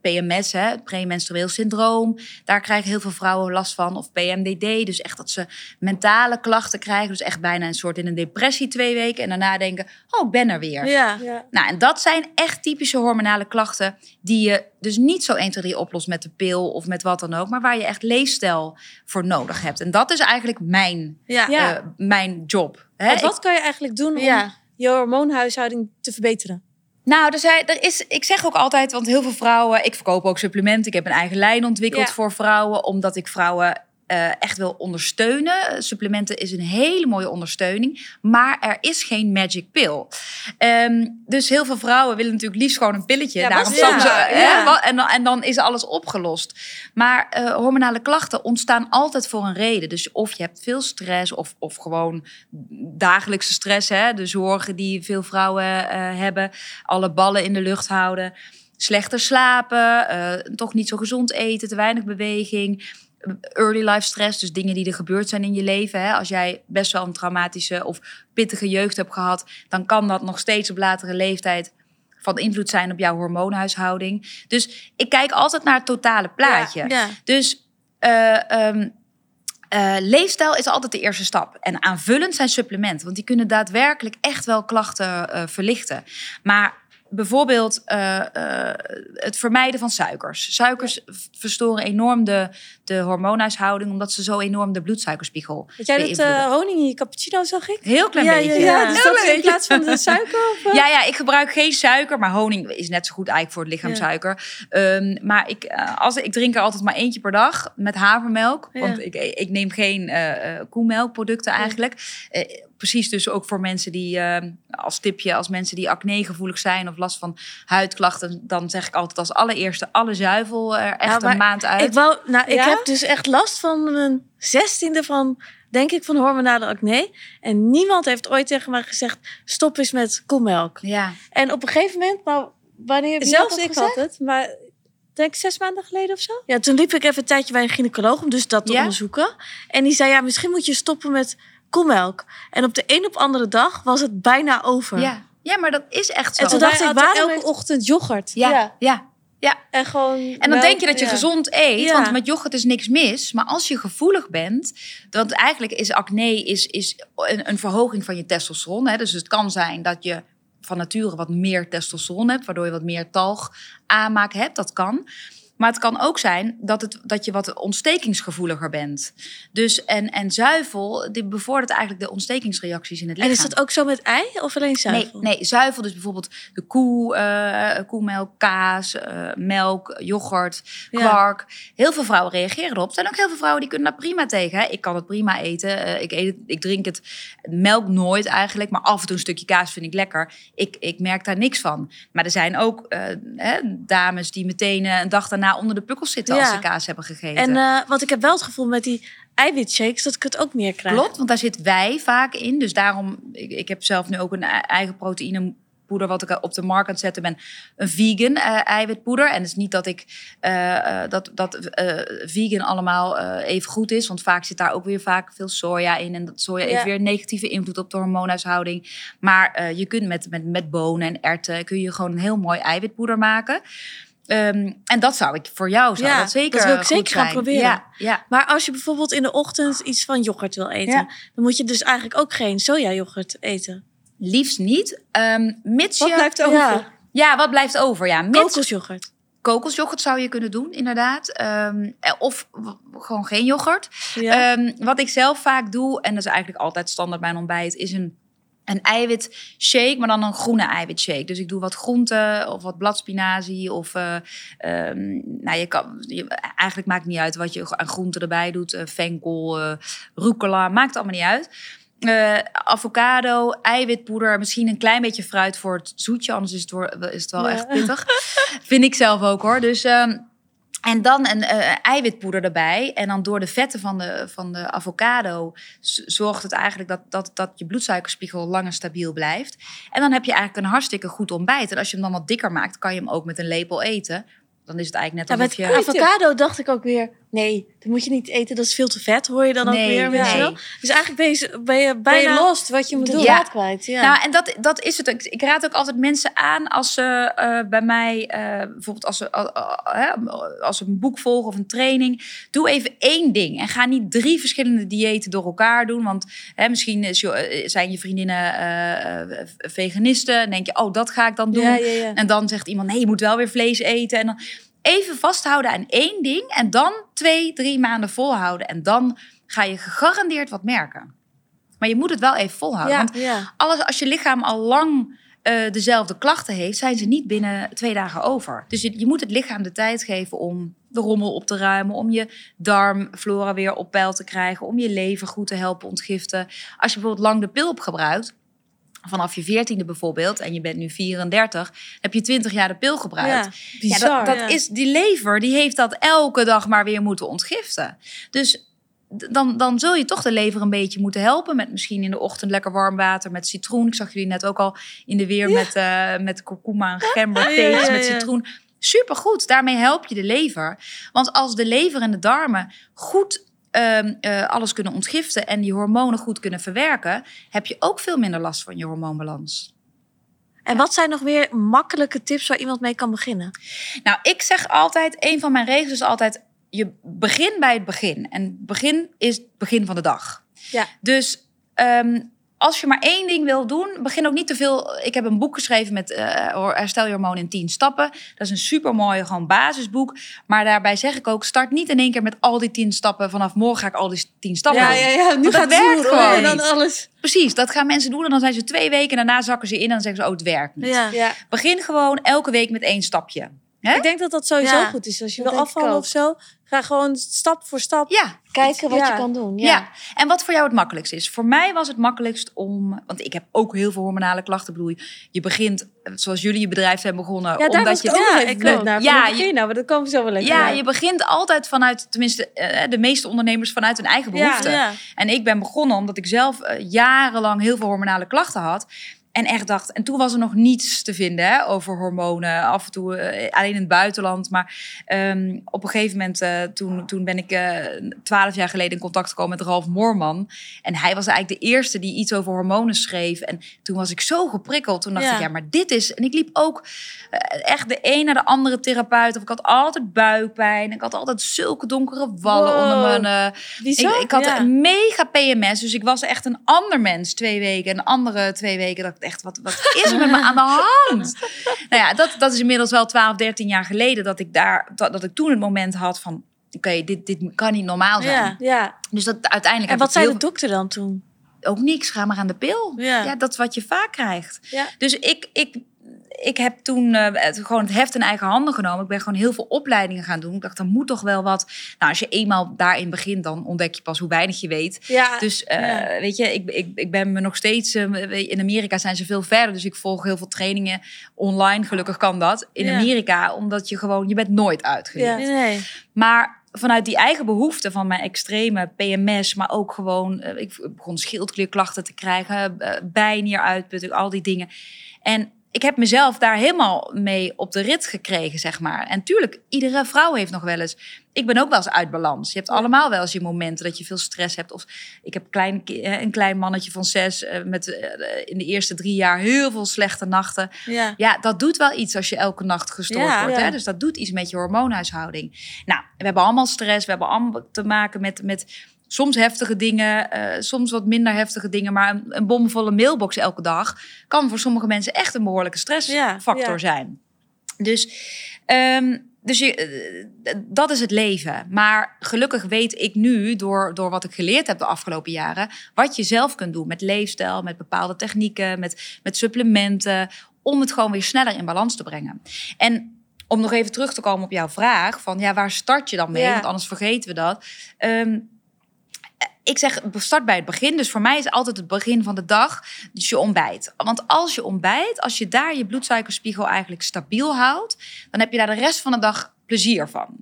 PMS, hè, het premenstrueel syndroom. Daar krijgen heel veel vrouwen last van. Of PMDD, dus echt dat ze mentale klachten krijgen. Dus echt bijna een soort in een depressie twee weken. En daarna denken, oh, ik ben er weer. Ja. ja. Nou, en dat zijn echt typische hormonale klachten die je dus niet zo 1, 2, 3 oplost met de pil of met wat dan ook. Maar waar je echt leefstijl voor nodig hebt. En dat is eigenlijk mijn, ja. Uh, mijn job. Hè? Wat ik, kan je eigenlijk doen om ja. je hormoonhuishouding te verbeteren? Nou, er, zijn, er is, ik zeg ook altijd, want heel veel vrouwen, ik verkoop ook supplementen. Ik heb een eigen lijn ontwikkeld ja. voor vrouwen, omdat ik vrouwen uh, echt wil ondersteunen. Supplementen is een hele mooie ondersteuning, maar er is geen magic pill. Um, dus heel veel vrouwen willen natuurlijk liefst gewoon een pilletje. Ja, Daarom ja, ze, ja. en, dan, en dan is alles opgelost. Maar uh, hormonale klachten ontstaan altijd voor een reden. Dus of je hebt veel stress of, of gewoon dagelijkse stress, hè, de zorgen die veel vrouwen uh, hebben, alle ballen in de lucht houden. Slechter slapen, uh, toch niet zo gezond eten, te weinig beweging early life stress, dus dingen die er gebeurd zijn in je leven. Hè? Als jij best wel een traumatische of pittige jeugd hebt gehad, dan kan dat nog steeds op latere leeftijd van invloed zijn op jouw hormoonhuishouding. Dus ik kijk altijd naar het totale plaatje. Ja, ja. Dus uh, um, uh, leefstijl is altijd de eerste stap. En aanvullend zijn supplementen, want die kunnen daadwerkelijk echt wel klachten uh, verlichten. Maar bijvoorbeeld uh, uh, het vermijden van suikers. Suikers verstoren enorm de, de hormoonhuishouding, omdat ze zo enorm de bloedsuikerspiegel. Weet jij dat uh, honing in je cappuccino, zag ik? Heel klein ja, beetje. Ja, ja. Dus dat in plaats van de suiker? Of, ja, ja, ik gebruik geen suiker, maar honing is net zo goed eigenlijk voor het lichaam suiker. Um, maar ik, als, ik drink er altijd maar eentje per dag met havermelk, want ik, ik neem geen koemelkproducten eigenlijk precies dus ook voor mensen die, uh, als tipje, als mensen die acne-gevoelig zijn of last van huidklachten, dan zeg ik altijd als allereerste alle zuivel er echt een maand uit. Ik, wou, nou, ja? ik heb dus echt last van mijn zestiende van, denk ik, van hormonale acne. En niemand heeft ooit tegen mij gezegd, stop eens met koelmelk. Ja. En op een gegeven moment, nou, wanneer heb je Zelfs dat ik gezegd? had het, maar denk zes maanden geleden of zo. Ja, toen liep ik even een tijdje bij een gynaecoloog om dus dat te Ja? onderzoeken. En die zei, ja, misschien moet je stoppen met koelmelk. En op de een op andere dag was het bijna over. ja. ja, maar dat is echt zo. En toen Wij dacht ik, waarom elke ochtend yoghurt. ja, ja. Ja. Ja. En gewoon. En dan melk, denk je dat je ja. gezond eet, Ja. want met yoghurt is niks mis. Maar als je gevoelig bent, want eigenlijk is acne is, is een, een verhoging van je testosteron. Hè? Dus het kan zijn dat je van nature wat meer testosteron hebt, waardoor je wat meer talg aanmaak hebt. Dat kan. Maar het kan ook zijn dat, het, dat je wat ontstekingsgevoeliger bent. Dus en, en zuivel, die bevordert eigenlijk de ontstekingsreacties in het En lichaam. is dat ook zo met ei of alleen zuivel? Nee, nee, zuivel, dus bijvoorbeeld de koe, eh, koemelk, kaas, eh, melk, yoghurt, Ja. kwark. Heel veel vrouwen reageren erop. Er zijn ook heel veel vrouwen die kunnen daar prima tegen. Hè. Ik kan het prima eten. Eh, ik, eet het, ik drink het melk nooit eigenlijk, maar af en toe een stukje kaas vind ik lekker. Ik, ik merk daar niks van. Maar er zijn ook eh, hè, dames die meteen een dag daarna onder de pukkels zitten als ze kaas hebben gegeten. En eh, want ik heb wel het gevoel met die eiwitshakes dat ik het ook meer krijg. Klopt, want daar zit wij vaak in. Dus daarom, ik, ik heb zelf nu ook een eigen proteïnepoeder wat ik op de markt aan het zetten ben. Een vegan eh, eiwitpoeder. En het is niet dat ik eh, eh, dat, dat eh, vegan allemaal eh, even goed is. Want vaak zit daar ook weer vaak veel soja in. En dat soja Ja. heeft weer een negatieve invloed op de hormoonhuishouding. Maar eh, je kunt met, met, met bonen en erwten kun je gewoon een heel mooi eiwitpoeder maken. Ehm, en dat zou ik voor jou zou Ja, dat zeker dat wil ik zeker gaan proberen. Ja, ja. Maar als je bijvoorbeeld in de ochtend iets van yoghurt wil eten, dan moet je dus eigenlijk ook geen sojayoghurt eten. Liefst niet. Ehm mits je... over? Ja, wat blijft over? Ja, mits kokosyoghurt. kokosyoghurt zou je kunnen doen, inderdaad. Ehm, eh, of gewoon geen yoghurt. Wat ik zelf vaak doe, en dat is eigenlijk altijd standaard bij een ontbijt, is een, een eiwitshake, maar dan een groene eiwitshake. Dus ik doe wat groenten of wat bladspinazie. Of eh, ehm, nou, je kan, je, eigenlijk maakt het niet uit wat je aan groenten erbij doet. eh, venkel, eh rucola, maakt allemaal niet uit. Avocado, eiwitpoeder, misschien een klein beetje fruit voor het zoetje. Anders is het, wel- is het wel Ja. echt pittig. Vind ik zelf ook hoor. Dus, ehm, en dan een eh, eiwitpoeder erbij. En dan door de vetten van de, van de avocado zorgt het eigenlijk dat, dat, dat je bloedsuikerspiegel langer stabiel blijft. En dan heb je eigenlijk een hartstikke goed ontbijt. En als je hem dan wat dikker maakt, kan je hem ook met een lepel eten. Dan is het eigenlijk net met alsof je... avocado dacht ik ook weer, nee, dat moet je niet eten, dat is veel te vet, hoor je dan ook Nee, weer. weet je nee. wel? Dus eigenlijk ben je, ben je Ben bijna je lost wat je moet doen? draad kwijt. Ja. Nou, en dat, dat is het. Ik raad ook altijd mensen aan als ze eh, bij mij, eh, bijvoorbeeld als ze, als ze een boek volgen of een training, doe even één ding. En ga niet drie verschillende diëten door elkaar doen. Want misschien eh, zijn je vriendinnen veganisten. En denk je, oh, dat ga ik dan doen. ja, ja, ja. En dan zegt iemand, nee, je moet wel weer vlees eten. En dan even vasthouden aan één ding. En dan twee, drie maanden volhouden. En dan ga je gegarandeerd wat merken. Maar je moet het wel even volhouden. Ja, Want ja. alles, als je lichaam al lang eh, dezelfde klachten heeft, zijn ze niet binnen twee dagen over. Dus je, je moet het lichaam de tijd geven om de rommel op te ruimen, om je darmflora weer op peil te krijgen, om je lever goed te helpen ontgiften. Als je bijvoorbeeld lang de pil hebt gebruikt, vanaf je veertiende bijvoorbeeld, en je bent nu 34, heb je 20 jaar de pil gebruikt. Ja, Ja, dat, dat ja. is, die lever die heeft dat elke dag maar weer moeten ontgiften. Dus dan, dan zul je toch de lever een beetje moeten helpen. Met misschien in de ochtend lekker warm water met citroen. Ik zag jullie net ook al in de weer met, eh met kurkuma en gember ja, met citroen. Supergoed, daarmee help je de lever. Want als de lever en de darmen goed ehm, eh, alles kunnen ontgiften... en die hormonen goed kunnen verwerken... heb je ook veel minder last van je hormoonbalans. En wat zijn nog weer makkelijke tips waar iemand mee kan beginnen? Nou, ik zeg altijd, een van mijn regels is altijd, je begin bij het begin. En begin is het begin van de dag. Ja. Dus ehm, als je maar één ding wil doen, begin ook niet te veel. Ik heb een boek geschreven met eh Herstel je hormoon in 10 stappen. Dat is een supermooi gewoon basisboek. Maar daarbij zeg ik ook, start niet in één keer met al die 10 stappen. Vanaf morgen ga ik al die 10 stappen doen. ja. Nu dat gaat werkt het gewoon en dan alles. Precies, dat gaan mensen doen en dan zijn ze twee weken en daarna zakken ze in en dan zeggen ze, oh, het werkt niet. Ja. Ja. Begin gewoon elke week met één stapje. Hè? Ik denk dat dat sowieso Ja, goed is. Als je dat wil afvallen of zo, ga gewoon stap voor stap Ja, kijken wat Ja. je kan doen. Ja. Ja. en wat voor jou het makkelijkst is. Voor mij was het makkelijkst om, want ik heb ook heel veel hormonale klachten. Ik bedoel, je begint, zoals jullie je bedrijf zijn begonnen, Ja, omdat je Ja, ik. Ja, je- nou, maar dat komen zo wel lekker ja, je begint altijd vanuit, tenminste, eh, de meeste ondernemers vanuit hun eigen behoeften. En ik ben begonnen omdat ik zelf eh, jarenlang heel veel hormonale klachten had. En echt dacht, en toen was er nog niets te vinden hè, over hormonen. Af en toe eh, alleen in het buitenland. Maar ehm, op een gegeven moment, uh, toen, toen ben ik twaalf jaar geleden in contact gekomen met Ralf Moorman. En hij was eigenlijk de eerste die iets over hormonen schreef. En toen was ik zo geprikkeld. Toen dacht ik, ja, maar dit is. En ik liep ook echt de een naar de andere therapeut. Of ik had altijd buikpijn. Ik had altijd zulke donkere wallen onder mijn. Ik, ik, had een mega PMS. Dus ik was echt een ander mens twee weken. En andere twee weken dat ik echt, wat, wat is er met me aan de hand? nou ja, dat, dat is inmiddels wel 12, 13 jaar geleden dat ik daar, dat, dat ik toen het moment had van, oké, dit, dit kan niet normaal zijn. Ja, ja. Dus dat uiteindelijk. En wat zei de dokter dan toen? Ook niks, ga maar aan de pil. Ja. ja, dat is wat je vaak krijgt. Ja. Dus ik, ik ik heb toen uh, het, gewoon het heft in eigen handen genomen. Ik ben gewoon heel veel opleidingen gaan doen. Ik dacht, er moet toch wel wat. Nou, als je eenmaal daarin begint, dan ontdek je pas hoe weinig je weet. Ja, dus uh, weet je, ik, ik, ik ben me nog steeds. Uh, in Amerika zijn ze veel verder. Dus ik volg heel veel trainingen online. Gelukkig kan dat. In Amerika, omdat je gewoon, je bent nooit uitgeleerd. Nee. Maar vanuit die eigen behoefte van mijn extreme PMS, maar ook gewoon, ik begon schildklierklachten te krijgen, bijnieruitputting, al die dingen. En ik heb mezelf daar helemaal mee op de rit gekregen, zeg maar. En tuurlijk, iedere vrouw heeft nog wel eens. Ik ben ook wel eens uit balans. Je hebt allemaal wel eens je momenten dat je veel stress hebt. Of ik heb klein, een klein mannetje van zes eh, met eh, in de eerste drie jaar heel veel slechte nachten. Ja, ja dat doet wel iets als je elke nacht gestoord wordt. Hè? Dus dat doet iets met je hormoonhuishouding. Nou, we hebben allemaal stress. We hebben allemaal te maken met, met soms heftige dingen, uh, soms wat minder heftige dingen. Maar een, een, bomvolle mailbox elke dag kan voor sommige mensen echt een behoorlijke stressfactor zijn. Dus, um, dus je, uh, dat is het leven. Maar gelukkig weet ik nu, door, door wat ik geleerd heb de afgelopen jaren, wat je zelf kunt doen met leefstijl, met bepaalde technieken, met, met supplementen, om het gewoon weer sneller in balans te brengen. En om nog even terug te komen op jouw vraag: van ja, waar start je dan mee? Want anders vergeten we dat. Um, ik zeg, start bij het begin. Dus voor mij is altijd het begin van de dag dus je ontbijt. Want als je ontbijt, als je daar je bloedsuikerspiegel eigenlijk stabiel houdt, dan heb je daar de rest van de dag plezier van.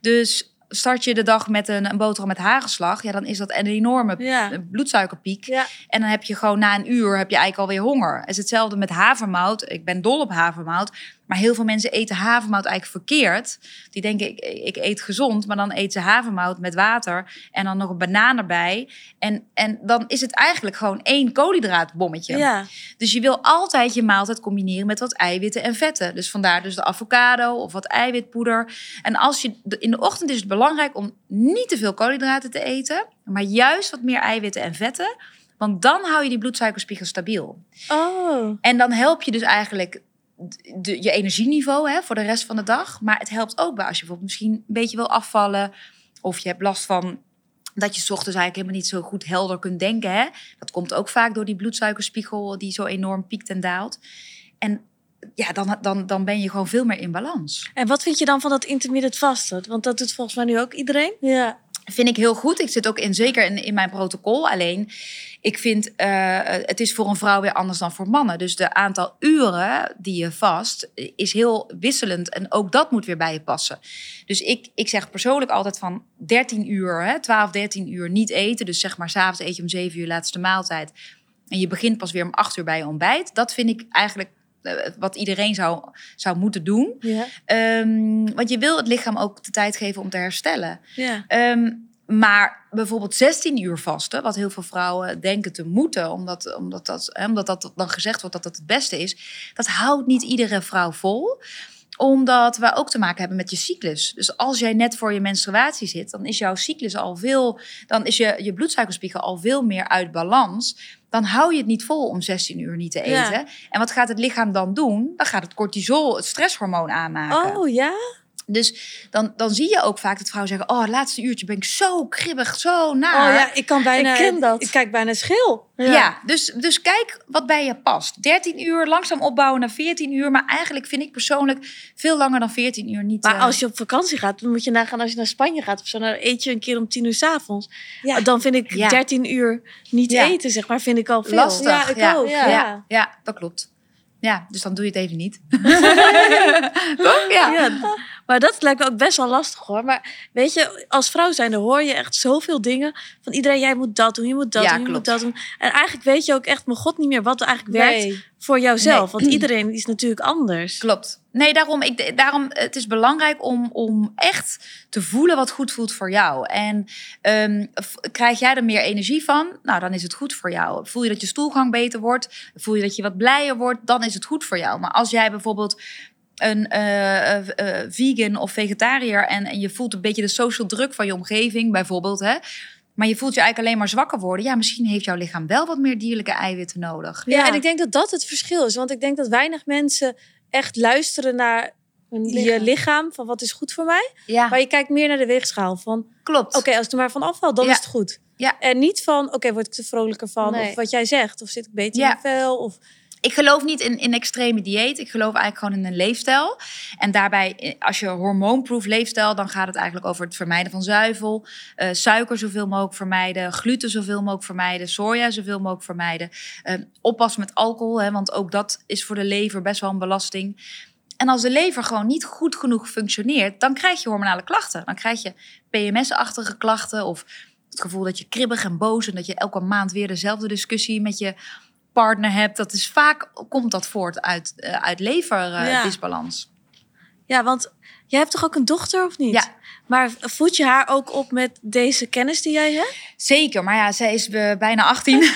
Dus start je de dag met een, een boterham met hagelslag, ja, dan is dat een enorme bloedsuikerpiek. Ja. En dan heb je gewoon na een uur heb je eigenlijk alweer honger. Het is hetzelfde met havermout. Ik ben dol op havermout. Maar heel veel mensen eten havermout eigenlijk verkeerd. Die denken, ik, ik eet gezond, maar dan eten ze havermout met water en dan nog een banaan erbij. En, en dan is het eigenlijk gewoon één koolhydraatbommetje. Ja. Dus je wil altijd je maaltijd combineren met wat eiwitten en vetten. Dus vandaar dus de avocado of wat eiwitpoeder. En als je in de ochtend is het belangrijk om niet te veel koolhydraten te eten, maar juist wat meer eiwitten en vetten. Want dan hou je die bloedsuikerspiegel stabiel. Oh. En dan help je dus eigenlijk de, je energieniveau hè, voor de rest van de dag. Maar het helpt ook bij als je bijvoorbeeld misschien een beetje wil afvallen. Of je hebt last van dat je ochtends eigenlijk helemaal niet zo goed helder kunt denken. Hè? Dat komt ook vaak door die bloedsuikerspiegel die zo enorm piekt en daalt. En ja, dan, dan, dan ben je gewoon veel meer in balans. En wat vind je dan van dat intermittent vasten? Want dat doet volgens mij nu ook iedereen. Ja. Vind ik heel goed. Ik zit ook in, zeker in, in mijn protocol. Alleen, ik vind uh, het is voor een vrouw weer anders dan voor mannen. Dus de aantal uren die je vast is heel wisselend. En ook dat moet weer bij je passen. Dus ik, ik zeg persoonlijk altijd van 13 uur, hè, 12, 13 uur niet eten. Dus zeg maar, s'avonds eet je om 7 uur laatste maaltijd. En je begint pas weer om 8 uur bij je ontbijt. Dat vind ik eigenlijk eh, wat iedereen zou, zou moeten doen. Ja. Um, want je wil het lichaam ook de tijd geven om te herstellen. Ja. Um, maar bijvoorbeeld 16 uur vasten, wat heel veel vrouwen denken te moeten, omdat, omdat, dat, hè, omdat dat dan gezegd wordt dat dat het beste is, dat houdt niet iedere vrouw vol omdat we ook te maken hebben met je cyclus. Dus als jij net voor je menstruatie zit, dan is jouw cyclus al veel, dan is je, je bloedsuikerspiegel al veel meer uit balans. Dan hou je het niet vol om 16 uur niet te eten. En wat gaat het lichaam dan doen? Dan gaat het cortisol, het stresshormoon aanmaken. Oh ja? Dus dan, dan zie je ook vaak dat vrouwen zeggen: Oh, het laatste uurtje ben ik zo kribbig, zo naar. Oh ja, ik kan bijna. Ik ken dat. Ik kijk bijna schil. Ja, dus, dus kijk wat bij je past. 13 uur, langzaam opbouwen naar 14 uur. Maar eigenlijk vind ik persoonlijk veel langer dan 14 uur niet. Maar uh... als je op vakantie gaat, dan moet je nagaan als je naar Spanje gaat of zo. Dan eet je een keer om 10 uur s avonds. Ja. Dan vind ik 13 uur niet eten, zeg maar, vind ik al veel. Lastig. Ja, ik ook. Ja. Ja. dat klopt. Ja, dus dan doe je het even niet. Toch? Ja. Maar dat lijkt me ook best wel lastig hoor. Maar weet je, als vrouw zijn, dan hoor je echt zoveel dingen van iedereen. Jij moet dat doen, je moet dat Ja, doen, je moet dat doen. En eigenlijk weet je ook echt, mijn god, niet meer wat er eigenlijk werkt voor jouzelf. Nee. Want iedereen is natuurlijk anders. Klopt. Nee, daarom, ik, daarom het is belangrijk om, om echt te voelen wat goed voelt voor jou. En ehm, krijg jij er meer energie van? Nou, dan is het goed voor jou. Voel je dat je stoelgang beter wordt? Voel je dat je wat blijer wordt? Dan is het goed voor jou. Maar als jij bijvoorbeeld een eh, eh, eh, vegan of vegetariër en, en je voelt een beetje de social druk van je omgeving, bijvoorbeeld, hè? Maar je voelt je eigenlijk alleen maar zwakker worden. Ja, misschien heeft jouw lichaam wel wat meer dierlijke eiwitten nodig. Ja. Ja, en ik denk dat dat het verschil is. Want ik denk dat weinig mensen echt luisteren naar je lichaam. lichaam. Van wat is goed voor mij. Ja, Maar je kijkt meer naar de weegschaal. Van klopt. oké, als ik er maar van afval, dan Ja. is het goed. Ja. En niet van oké, word ik er vrolijker van. Nee. Of wat jij zegt. Of zit ik beter Ja. in mijn vel. Of Ik geloof niet in, in extreme dieet. Ik geloof eigenlijk gewoon in een leefstijl. En daarbij, eh, als je hormoonproof leefstijl, dan gaat het eigenlijk over het vermijden van zuivel, eh, suiker zoveel mogelijk vermijden, gluten zoveel mogelijk vermijden, soja zoveel mogelijk vermijden. Eh, oppassen met alcohol, hè, want ook dat is voor de lever best wel een belasting. En als de lever gewoon niet goed genoeg functioneert, dan krijg je hormonale klachten. Dan krijg je PMS-achtige klachten of het gevoel dat je kribbig en boos en dat je elke maand weer dezelfde discussie met je partner hebt. Dat is vaak komt dat voort uit, eh, uit Ja. leverdisbalans. Ja, want jij hebt toch ook een dochter of niet? Ja. Maar voed je haar ook op met deze kennis die jij hebt? Zeker, maar ja, zij is eh, bijna 18.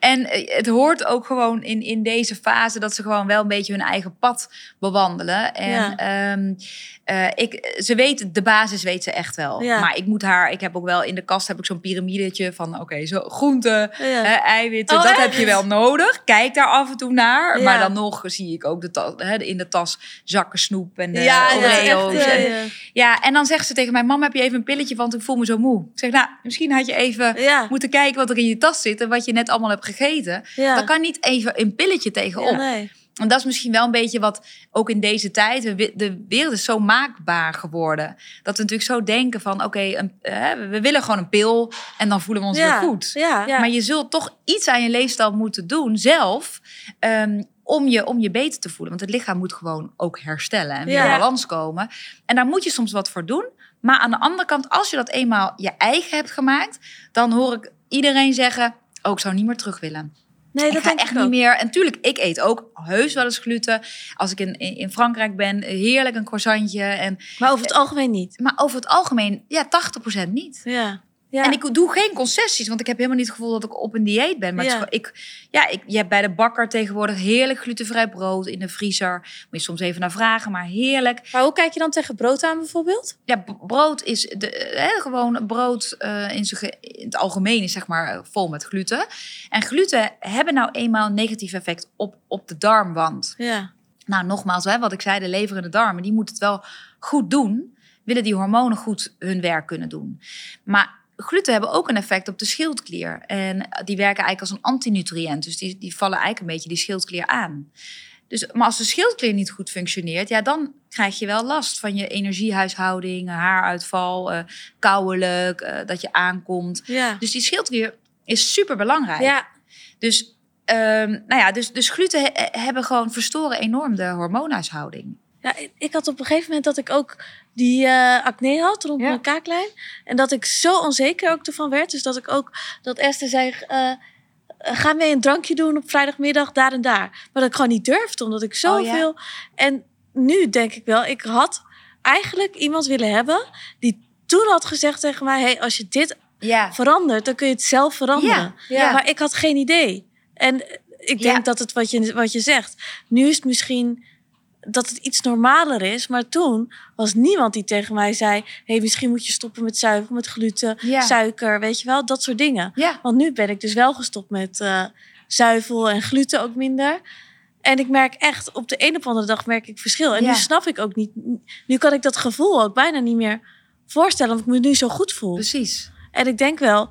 en eh, het hoort ook gewoon in, in deze fase dat ze gewoon wel een beetje hun eigen pad bewandelen. En Ja. ehm, eh, ik, ze weet, de basis weet ze echt wel. Ja. Maar ik moet haar, ik heb ook wel in de kast heb ik zo'n piramidetje van oké, zo groenten, Ja. eiwitten, Oh, dat echt? heb je wel nodig. Kijk daar af en toe naar. Maar dan nog zie ik ook de tas, in de tas zakken snoep en ja, Oreo's. echt, ja, en- ja. Ja, en dan zegt ze tegen mij: Mam, heb je even een pilletje? Want ik voel me zo moe. Ik zeg: Nou, misschien had je even Ja, moeten kijken wat er in je tas zit en wat je net allemaal hebt gegeten. ja. Dan kan niet even een pilletje tegenop. Ja, nee. En dat is misschien wel een beetje wat ook in deze tijd. De wereld is zo maakbaar geworden. Dat we natuurlijk zo denken: van oké, eh, we willen gewoon een pil en dan voelen we ons ja. weer goed. Ja. Ja. Maar je zult toch iets aan je leefstijl moeten doen zelf. ehm, om, je, om je beter te voelen. Want het lichaam moet gewoon ook herstellen en weer Ja. in balans komen. En daar moet je soms wat voor doen. Maar aan de andere kant, als je dat eenmaal je eigen hebt gemaakt, dan hoor ik iedereen zeggen: Oh, ik zou niet meer terug willen. Nee, ik dat ga denk echt ik niet meer. En tuurlijk, ik eet ook heus wel eens gluten. Als ik in, in, in Frankrijk ben, heerlijk een croissantje. En, Maar over het algemeen niet. maar over het algemeen, ja, 80% niet. Ja. Ja. En ik doe geen concessies, want ik heb helemaal niet het gevoel dat ik op een dieet ben. Maar Ja. ik, ja, ik, je hebt bij de bakker tegenwoordig heerlijk glutenvrij brood in de vriezer. Moet je soms even naar vragen, maar heerlijk. maar hoe kijk je dan tegen brood aan bijvoorbeeld? Ja, brood is de, hè, gewoon brood eh, in, in het algemeen is zeg maar vol met gluten. En gluten hebben nou eenmaal een negatief effect op, op de darmwand. Ja. Nou, nogmaals, hè, wat ik zei, de lever en de darmen, die moeten het wel goed doen. Willen die hormonen goed hun werk kunnen doen. Maar gluten hebben ook een effect op de schildklier. En die werken eigenlijk als een antinutriënt. Dus die, die vallen eigenlijk een beetje die schildklier aan. Dus, maar als de schildklier niet goed functioneert, ja, dan krijg je wel last van je energiehuishouding, haaruitval, eh kouwelijk, eh, dat je aankomt. Ja. Dus die schildklier is super belangrijk. Ja, Dus, ehm, nou ja, dus, dus gluten he- hebben gewoon verstoren enorm de hormoonhuishouding. Ja, ik had op een gegeven moment dat ik ook die eh, acne had rond Ja. mijn kaaklijn. En dat ik zo onzeker ook ervan werd. Dus dat ik ook, dat Esther zei, eh, ga mee een drankje doen op vrijdagmiddag daar en daar. Maar dat ik gewoon niet durfde, omdat ik zoveel... Oh, En nu denk ik wel, ik had eigenlijk iemand willen hebben die toen had gezegd tegen mij, hey, als je dit Ja, verandert, dan kun je het zelf veranderen. Ja. Maar ik had geen idee. En ik denk dat het wat je, wat je zegt, nu is het misschien dat het iets normaler is. Maar toen was niemand die tegen mij zei, hey, misschien moet je stoppen met zuivel, met gluten, Ja. suiker, weet je wel, dat soort dingen. ja. Want nu ben ik dus wel gestopt met eh, zuivel en gluten ook minder. En ik merk echt, op de een of andere dag merk ik verschil. En Ja. nu snap ik ook niet, nu kan ik dat gevoel ook bijna niet meer voorstellen, omdat ik me nu zo goed voel. precies. En ik denk wel,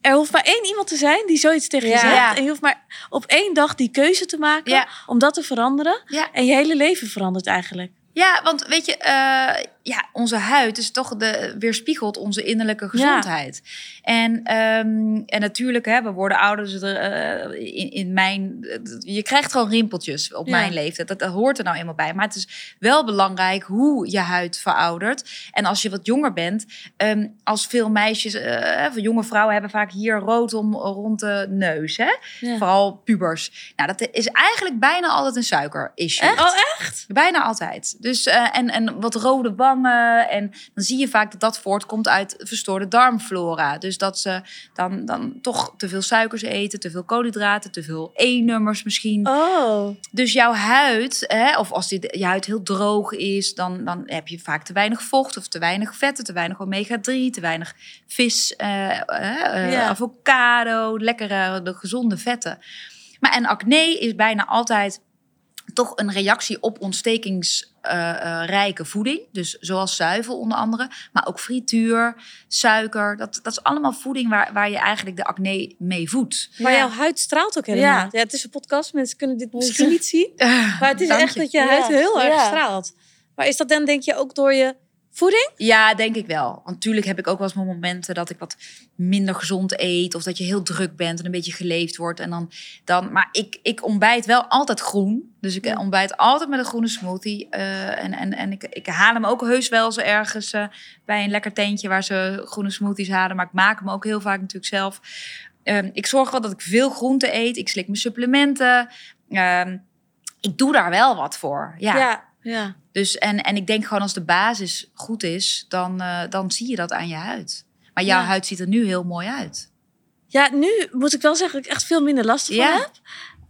er hoeft maar één iemand te zijn die zoiets tegen je Ja. zegt. En je hoeft maar op één dag die keuze te maken Ja. om dat te veranderen. Ja. En je hele leven verandert eigenlijk. Ja, want weet je, eh, ja, onze huid is toch de, weerspiegelt onze innerlijke gezondheid. En, ehm, en natuurlijk, hè, we worden ouder. Dus er, eh, in, in mijn, je krijgt gewoon rimpeltjes op Ja. mijn leeftijd. Dat, dat hoort er nou eenmaal bij. Maar het is wel belangrijk hoe je huid veroudert. En als je wat jonger bent, ehm, als veel meisjes, eh, of jonge vrouwen hebben vaak hier rood om, rond de neus. Hè? Ja. Vooral pubers. Nou, dat is eigenlijk bijna altijd een suiker-issue. Echt? Oh, echt? Bijna altijd. Dus, eh, en, en wat rode En dan zie je vaak dat dat voortkomt uit verstoorde darmflora. Dus dat ze dan, dan toch te veel suikers eten, te veel koolhydraten, te veel E-nummers misschien. Oh. Dus jouw huid, hè, of als die, je huid heel droog is, dan, dan heb je vaak te weinig vocht of te weinig vetten, te weinig omega-3, te weinig vis, eh, eh, eh, Ja. avocado, lekkere, de gezonde vetten. Maar en acne is bijna altijd toch een reactie op ontstekingsrijke voeding. Dus zoals zuivel onder andere, maar ook frituur, suiker. Dat, dat is allemaal voeding waar, waar je eigenlijk de acne mee voedt. Maar Ja. jouw huid straalt ook helemaal. Ja. Ja. het is een podcast, mensen kunnen dit misschien niet zien. Maar het is Dank echt je. dat je huid Ja. heel erg Ja. straalt. Maar is dat dan denk je ook door je voeding? Ja, denk ik wel. Want natuurlijk heb ik ook wel eens momenten dat ik wat minder gezond eet. Of dat je heel druk bent en een beetje geleefd wordt. En dan, dan, maar ik, ik ontbijt wel altijd groen. Dus ik ontbijt altijd met een groene smoothie. Eh, en en, en ik, ik haal hem ook heus wel zo ergens eh, bij een lekker tentje waar ze groene smoothies halen. Maar ik maak hem ook heel vaak natuurlijk zelf. Ehm, ik zorg wel dat ik veel groente eet. Ik slik mijn supplementen. Ehm, ik doe daar wel wat voor. Ja. ja. Dus en, en ik denk gewoon als de basis goed is, dan, eh, dan zie je dat aan je huid. Maar jouw Ja. huid ziet er nu heel mooi uit. Ja, nu moet ik wel zeggen dat ik echt veel minder last van Ja. heb.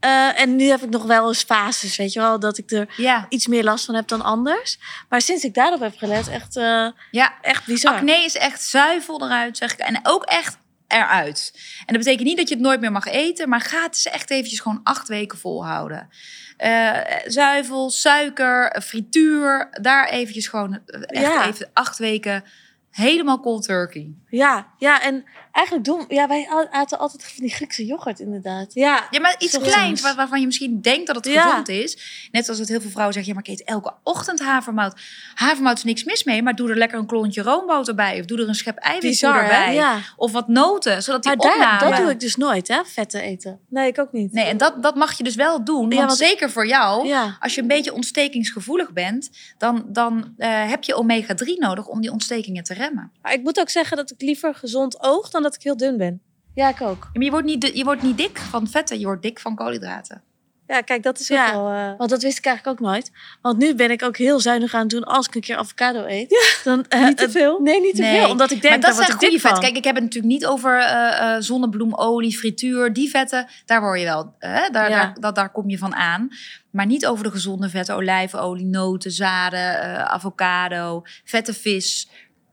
Eh, en nu heb ik nog wel eens fases, weet je wel, dat ik er Ja, iets meer last van heb dan anders. Maar sinds ik daarop heb gelet, echt, eh, ja. echt bizar. acne is echt zuivel eruit, zeg ik. En ook echt eruit. En dat betekent niet dat je het nooit meer mag eten, maar ga het eens echt eventjes gewoon acht weken volhouden. Eh, zuivel, suiker, frituur, daar eventjes gewoon eh, echt Ja. even acht weken helemaal cold turkey. Ja, ja, en eigenlijk doen... Ja, wij aten altijd van die Griekse yoghurt, inderdaad. Ja, Ja, maar iets Soms. kleins waar- waarvan je misschien denkt dat het Ja. gezond is. Net als dat heel veel vrouwen zeggen, ja, maar ik eet elke ochtend havermout. Havermout is niks mis mee, maar doe er lekker een klontje roomboter bij. Of doe er een schep eiwitpoeder bij. Ja. Of wat noten, zodat die Maar daar, dat doe ik dus nooit, hè, vetten eten. Nee, ik ook niet. Nee, en dat, dat mag je dus wel doen. Ja, want want- zeker voor jou, Ja. als je een beetje ontstekingsgevoelig bent... dan, dan eh, heb je omega-3 nodig om die ontstekingen te remmen. Maar ik moet ook zeggen dat ik liever gezond oog dan dat ik heel dun ben. Ja, ik ook. Maar je wordt niet, je wordt niet dik van vetten, je wordt dik van koolhydraten. Ja, kijk, dat is Ja. ook wel... eh, Want dat wist ik eigenlijk ook nooit. Want nu ben ik ook heel zuinig aan het doen als ik een keer avocado eet. Dan, eh, Niet te veel? Nee, niet te Nee. veel. Omdat ik denk, maar dat word zijn goede vetten. Kijk, ik heb het natuurlijk niet over eh, eh, zonnebloemolie, frituur. Die vetten, daar word je wel, hè, daar, Ja. daar, dat, daar kom je van aan. Maar niet over de gezonde vetten, olijfolie, noten, zaden, eh, avocado, vette vis.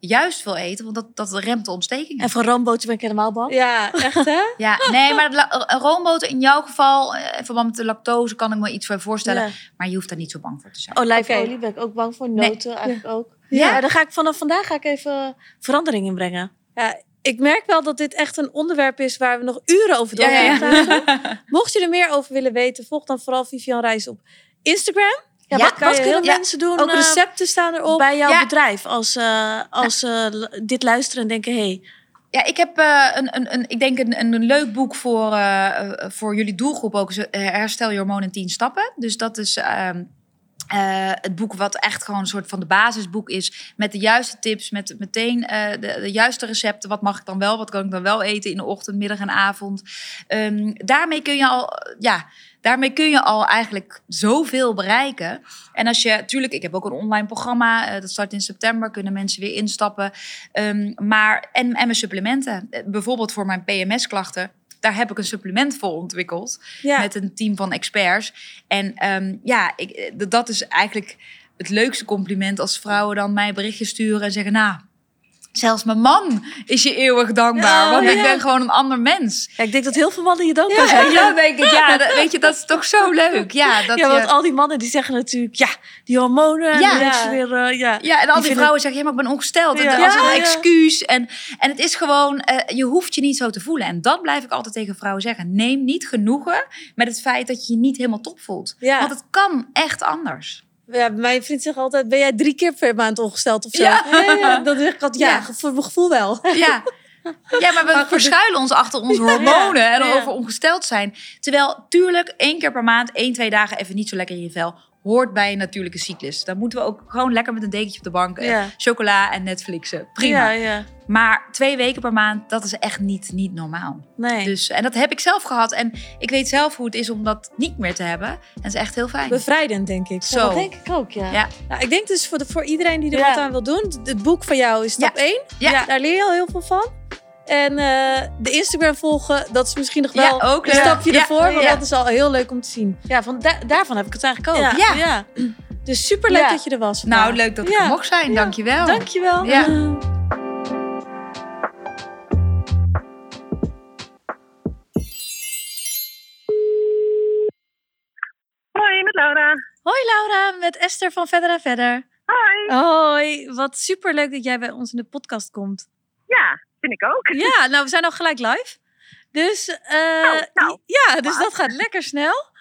Juist veel eten, want dat, dat remt de ontsteking. En van roomboter ben ik helemaal bang. Ja, echt hè? Ja, nee, maar roomboter in jouw geval, eh, in verband met de lactose, kan ik me iets bij voorstellen. Ja. Maar je hoeft daar niet zo bang voor te zijn. Olijfolie ben ik ook bang voor. Nee. Noten eigenlijk ook. Ja. Ja, daar ga ik vanaf vandaag ga ik even verandering in brengen. Ja, ik merk wel dat dit echt een onderwerp is waar we nog uren over door Ja, ja, kunnen ja. praten. Mocht je er meer over willen weten, volg dan vooral Vivian Reis op Instagram. Ja, wat, kan wat je kunnen heel- mensen doen Ook eh, recepten staan erop. bij jouw bedrijf als, eh, als ze l- dit luisteren en denken... Hey, Ja, ik heb eh, een, een, een, ik denk een, een, leuk boek voor, eh, eh, voor jullie doelgroep ook. eh, Herstel je hormoon in 10 stappen. Dus dat is ehm, eh, het boek wat echt gewoon een soort van de basisboek is. Met de juiste tips, met meteen eh, de, de juiste recepten. Wat mag ik dan wel, wat kan ik dan wel eten in de ochtend, middag en avond. Ehm, daarmee kun je al, ja, daarmee kun je al eigenlijk zoveel bereiken. En als je, natuurlijk, ik heb ook een online programma. eh, dat start in september, kunnen mensen weer instappen. Ehm, maar, en, en mijn supplementen. Eh, Bijvoorbeeld voor mijn PMS-klachten. Daar heb ik een supplement voor ontwikkeld. Ja. Met een team van experts. En ehm, ja, ik, eh, dat is eigenlijk het leukste compliment als vrouwen dan mij berichtjes sturen en zeggen: Nou, zelfs mijn man is je eeuwig dankbaar. Ja, want ik ben gewoon een ander mens. ja, ik denk dat heel veel mannen je dankbaar zijn. ja, denk ik. Ja, dat, weet je, dat is toch zo leuk. Ja, dat ja, je- want al die mannen die zeggen natuurlijk... Ja, die hormonen. en Ja. ze weer, eh, ja. Ja, en al die vrouwen zeggen, ja, maar ik ben ongesteld. Ja. En als Ja, een excuus. En, en het is gewoon, eh, je hoeft je niet zo te voelen. En dat blijf ik altijd tegen vrouwen zeggen. Neem niet genoegen met het feit dat je je niet helemaal top voelt. Ja. Want het kan echt anders. Ja, mijn vriend zegt altijd, ben jij drie keer per maand ongesteld of zo? Ja. ja. Dan zeg ik altijd, ja, voor mijn gevoel wel. Ja. Ja, maar we Maar goed, verschuilen ons achter onze hormonen en over ongesteld zijn. Terwijl, tuurlijk, één keer per maand, één, twee dagen even niet zo lekker in je vel, hoort bij een natuurlijke cyclus. Dan moeten we ook gewoon lekker met een dekentje op de bank, eh, Ja. chocola en Netflixen. Prima. Ja, ja. Maar twee weken per maand, dat is echt niet, niet normaal. Nee. Dus, en dat heb ik zelf gehad. En ik weet zelf hoe het is om dat niet meer te hebben. En dat is echt heel fijn. Bevrijdend, denk ik. Zo. dat denk ik ook, ja. Ja. Nou, ik denk dus voor, de, voor iedereen die er Ja. wat aan wil doen, het boek van jou is stap Ja. 1. Ja. Daar leer je al heel veel van. En eh, de Instagram volgen, dat is misschien nog wel Ja, ook een stapje Ja. ervoor. Want Ja. dat is al heel leuk om te zien. Ja, van da- daarvan heb ik het eigenlijk ook. Ja. Ja. Dus super leuk Ja. dat je er was Nou, leuk dat ik Ja. er mocht zijn. Dankjewel. Dankjewel. Ja. Hoi, met Laura. Hoi Laura, met Esther van Verder en Verder. Hoi. Hoi, wat super leuk dat jij bij ons in de podcast komt. Ja, vind ik ook. Ja, nou we zijn al gelijk live. Dus, eh, Nou, nou. ja, dus dat gaat lekker snel.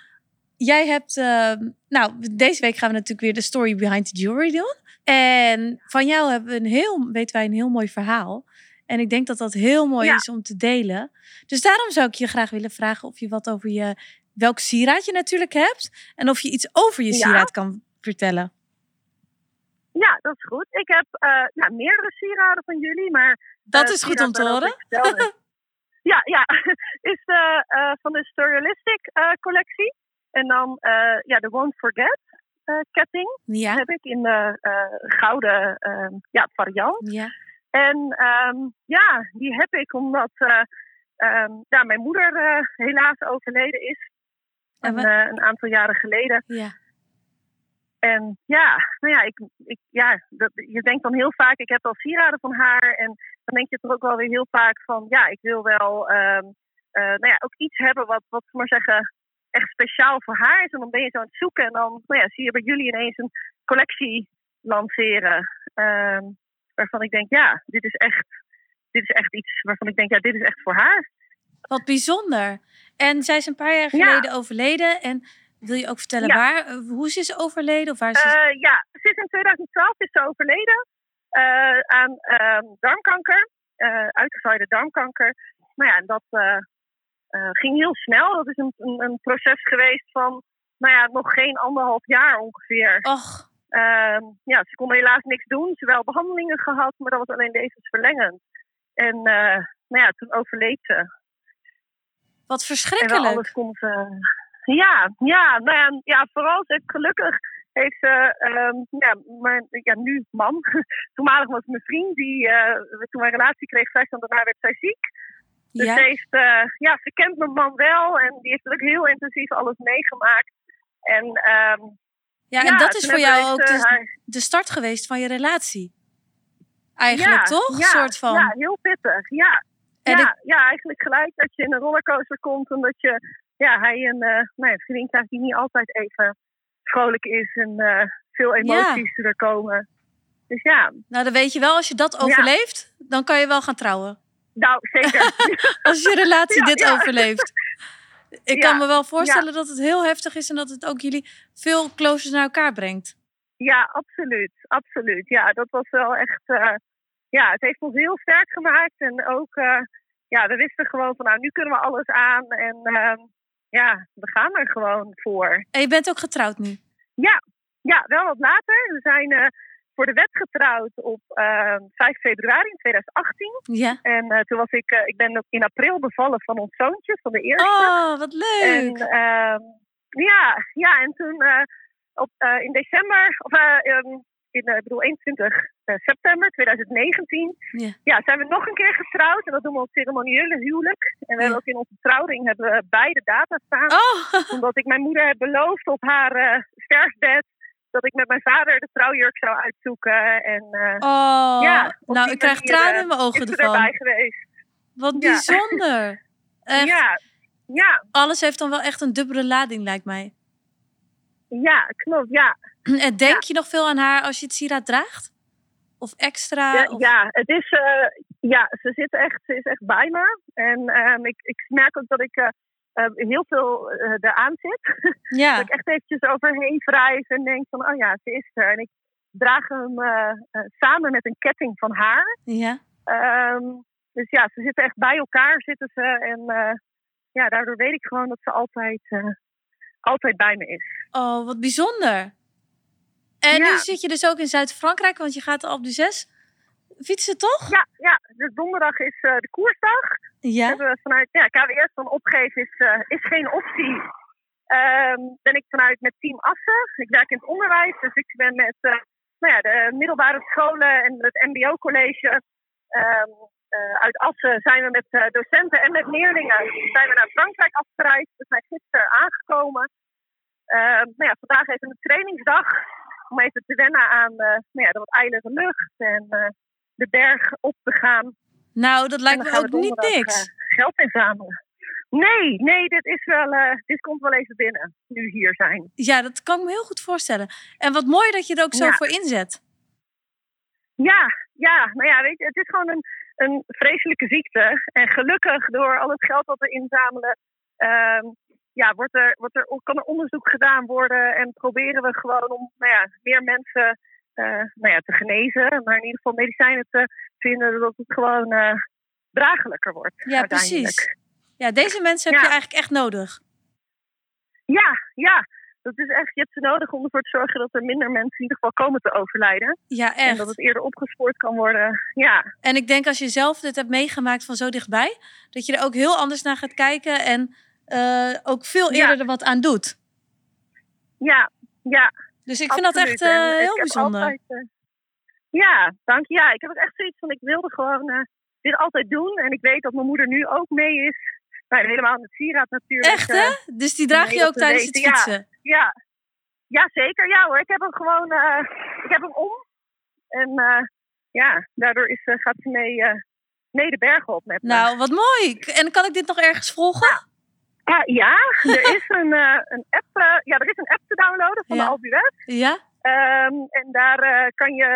Jij hebt, eh, nou deze week gaan we natuurlijk weer de story behind the jewelry doen. En van jou hebben we een heel, weten wij een heel mooi verhaal. En ik denk dat dat heel mooi Ja. is om te delen. Dus daarom zou ik je graag willen vragen of je wat over je, welk sieraad je natuurlijk hebt. En of je iets over je Ja. sieraad kan vertellen. Ja, dat is goed. Ik heb eh, ja, meerdere sieraden van jullie, maar... Dat eh, is goed om te horen. ja, ja. Is de, eh, van de Storyalistic eh, collectie. En dan ja, de Won't Forget ketting Ja, heb ik in de gouden eh, ja, variant. ja. En ehm, ja, die heb ik omdat ehm, ja, mijn moeder helaas overleden is. En een aantal jaren geleden. ja. En ja, nou ja, ik, ik, ja dat, je denkt dan heel vaak, ik heb al sieraden van haar. En dan denk je toch ook wel weer heel vaak van, ja, ik wil wel ehm, eh, nou ja, ook iets hebben wat, wat maar zeggen, echt speciaal voor haar is. En dan ben je zo aan het zoeken en dan nou ja, zie je bij jullie ineens een collectie lanceren. ehm, waarvan ik denk, ja, dit is echt, dit is echt iets waarvan ik denk, ja, dit is echt voor haar. Wat bijzonder. En zij is een paar jaar Ja. geleden overleden. En wil je ook vertellen Ja. waar, eh, hoe ze is overleden? Of waar is ze... Eh, ja, ze is in 2012 is ze overleden eh, aan ehm, darmkanker, uitgezaaide darmkanker. Nou ja, en dat ging heel snel. Dat is een, een, een proces geweest van, nou ja, nog geen anderhalf jaar ongeveer. Och, Ehm, ja, ze kon helaas niks doen. Ze wel behandelingen gehad, maar dat was alleen levensverlengend. En nou ja, toen overleed ze. wat En verschrikkelijk. alles kon ze. Ja, ja, nou ja, ja vooral ze, gelukkig heeft ze, ehm, ja, maar ja, nu man. Toenmalig was mijn vriend, die eh, toen wij een relatie kreeg, vrij snel daarna werd zij ziek. Dus Ja? ze, heeft, eh, ja, ze kent mijn man wel en die heeft ook heel intensief alles meegemaakt. En ehm, ja, en ja, dat is voor jou ook echt, de, eh, haar- de start geweest van je relatie. Eigenlijk, ja, toch? Ja, soort van. ja, heel pittig. Ja. En ja, ja, eigenlijk gelijk dat je in een rollercoaster komt en dat je, ja, hij een, eh nou, vriendin krijgt die niet altijd even vrolijk is en eh, veel emoties er komen. Dus ja, Nou, dan weet je wel, als je dat overleeft, dan kan je wel gaan trouwen. nou zeker. Als je relatie Ja, dit overleeft. Ik kan me wel voorstellen dat het heel heftig is en dat het ook jullie veel closer naar elkaar brengt. ja, absoluut. Absoluut. Ja, dat was wel echt, eh, ja, het heeft ons heel sterk gemaakt. En ook, ja, we wisten gewoon van, nou, nu kunnen we alles aan. En ehm, ja, we gaan er gewoon voor. En je bent ook getrouwd nu. Ja, ja, wel wat later. We zijn eh, voor de wet getrouwd op eh, 5 februari in 2018. Ja. En eh, toen was ik, eh, ik ben ook in april bevallen van ons zoontje, van de eerste. Oh, wat en leuk. ehm, ja, ja, en toen op, in december, of eh, ehm, in, eh, ik bedoel 21 eh, september 2019, Ja. ja, zijn we nog een keer getrouwd. En dat doen we op ceremoniële huwelijk. En we Ja. hebben ook in onze trouwring hebben we beide data staan Oh, omdat ik mijn moeder heb beloofd op haar eh, sterfbed dat ik met mijn vader de trouwjurk zou uitzoeken. En oh. Ja, nou, ik krijg tranen in mijn ogen ervan. erbij geweest. Wat Ja. bijzonder. Echt, Ja, ja, Alles heeft dan wel echt een dubbele lading, lijkt mij. ja, klopt. Ja. En denk je nog veel aan haar als je het sieraad draagt? Of extra? Ja, of... ja, het is, eh, ja, ze zit echt, ze is echt bij me. En ehm, ik, ik merk ook dat ik, eh, eh, heel veel eh, eraan zit. Ja. Dat ik echt eventjes overheen wrijf en denk van, oh ja, ze is er. En ik draag hem samen met een ketting van haar. Ja. Ehm, dus ja, ze zitten echt bij elkaar zitten ze. En ja, daardoor weet ik gewoon dat ze altijd, altijd bij me is. Oh, wat bijzonder. En Ja. nu zit je dus ook in Zuid-Frankrijk, want je gaat op de 6 fietsen, toch? Ja, ja dus donderdag is eh, de koersdag. Ja. hebben we vanuit ja, KWS van opgeven is, eh, is geen optie. Ehm, ben ik vanuit met Team Assen. Ik werk in het onderwijs, dus ik ben met eh, nou ja, de middelbare scholen en het MBO-college. Ehm, eh, uit Assen zijn we met eh, docenten en met leerlingen zijn we naar Frankrijk afgereisd. We zijn gisteren aangekomen. Ehm, nou ja, vandaag even een trainingsdag om even te wennen aan eh, nou ja, de wat ijlige lucht en eh, de berg op te gaan. Nou, dat lijkt me ook niet niks. eh, geld inzamelen. Nee, nee, dit is wel. dit komt wel even binnen. Nu hier zijn. Ja, dat kan ik me heel goed voorstellen. En wat mooi dat je er ook zo Ja. voor inzet. Ja, ja, nou ja, weet je, het is gewoon een, een vreselijke ziekte. En gelukkig door al het geld dat we inzamelen, ehm, ja, wordt er, wordt er, kan er onderzoek gedaan worden. En proberen we gewoon om nou ja, meer mensen eh, nou ja, te genezen. Maar in ieder geval medicijnen te vinden, dat het gewoon eh draaglijker wordt. Ja, precies. Ja, deze mensen heb Ja. je eigenlijk echt nodig. Ja, ja. Dat is echt, je hebt ze nodig om ervoor te zorgen dat er minder mensen in ieder geval komen te overlijden. Ja, En dat het eerder opgespoord kan worden. Ja, En ik denk als je zelf dit hebt meegemaakt van zo dichtbij, dat je er ook heel anders naar gaat kijken en eh, ook veel Ja. eerder er wat aan doet. ja, ja. Dus ik vind dat echt eh, heel bijzonder. altijd, eh, ja, dank je. Ja, ik heb ook echt zoiets van, ik wilde gewoon dit altijd doen. En ik weet dat mijn moeder nu ook mee is. Nou, helemaal in het sieraad natuurlijk. Echt hè? Dus die draag je ook tijdens het ja. fietsen. Ja. ja, zeker. Ja hoor, ik heb hem gewoon, ik heb hem om. En ja, daardoor is, gaat ze mee, mee de bergen op met me. Nou, wat mooi. En kan ik dit nog ergens volgen? Ja, er is een, eh, een app. eh, ja, er is een app te downloaden van Ja. de Albuwet. Ja? Ehm, en daar eh, kan je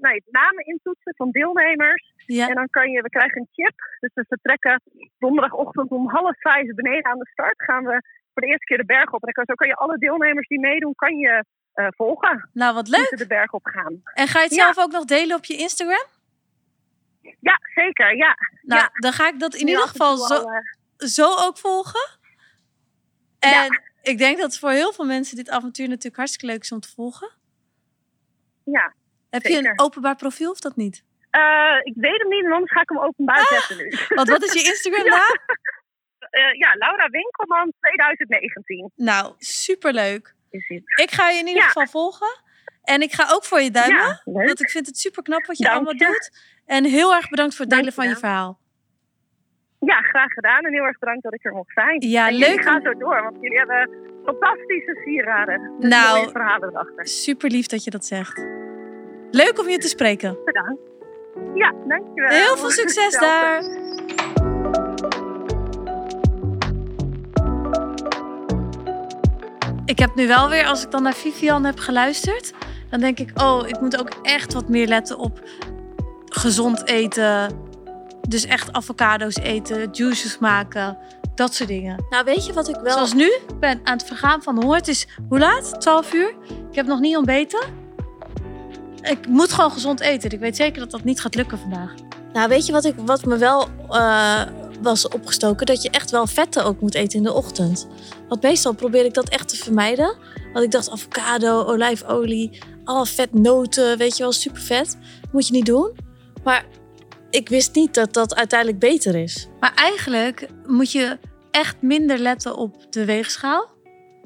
nou, namen intoetsen van deelnemers. Ja. En dan kan je, we krijgen een chip. Dus we vertrekken donderdagochtend om half vijf beneden aan de start. Gaan we voor de eerste keer de berg op. En dan kan, zo kan je alle deelnemers die meedoen, kan je volgen. Nou, wat leuk. de berg op gaan. En ga je het Ja. zelf ook nog delen op je Instagram? Ja, zeker. Ja. Nou, Ja. dan ga ik dat in ieder geval zo, al, zo ook volgen. Ja. ik denk dat voor heel veel mensen dit avontuur natuurlijk hartstikke leuk is om te volgen. ja. Heb je een openbaar profiel of dat niet? Eh, ik weet hem niet, en anders ga ik hem openbaar Ah. zetten nu. Want wat is je Instagram naam? Eh, ja, Laura Winkelman 2019 Nou, superleuk. Ik ga je in ieder Ja. geval volgen. En ik ga ook voor je duimen. Ja, want ik vind het super knap wat je Dank allemaal je. doet. En heel erg bedankt voor het delen van je verhaal. Ja, graag gedaan. En heel erg bedankt dat ik er mocht zijn. Ja, en leuk om- zo door, want jullie hebben fantastische sieraden. Met Nou. mooie verhalen erachter. Super lief dat je dat zegt. Leuk om je te spreken. Bedankt. Ja, dankjewel. Heel veel succes daar. Ik heb nu wel weer, als ik dan naar Vivian heb geluisterd, dan denk ik, oh, ik moet ook echt wat meer letten op gezond eten. Dus echt avocado's eten, juices maken, dat soort dingen. Nou, weet je wat ik wel... Zoals nu, ik ben aan het vergaan van de honger. Het is, hoe laat? 12 uur. Ik heb nog niet ontbeten. Ik moet gewoon gezond eten. Ik weet zeker dat dat niet gaat lukken vandaag. Nou, weet je wat, ik, wat me wel eh, was opgestoken? Dat je echt wel vetten ook moet eten in de ochtend. Want meestal probeer ik dat echt te vermijden. Want ik dacht avocado, olijfolie, alle vetnoten, weet je wel, super vet. Moet je niet doen. Maar ik wist niet dat dat uiteindelijk beter is. Maar eigenlijk moet je echt minder letten op de weegschaal.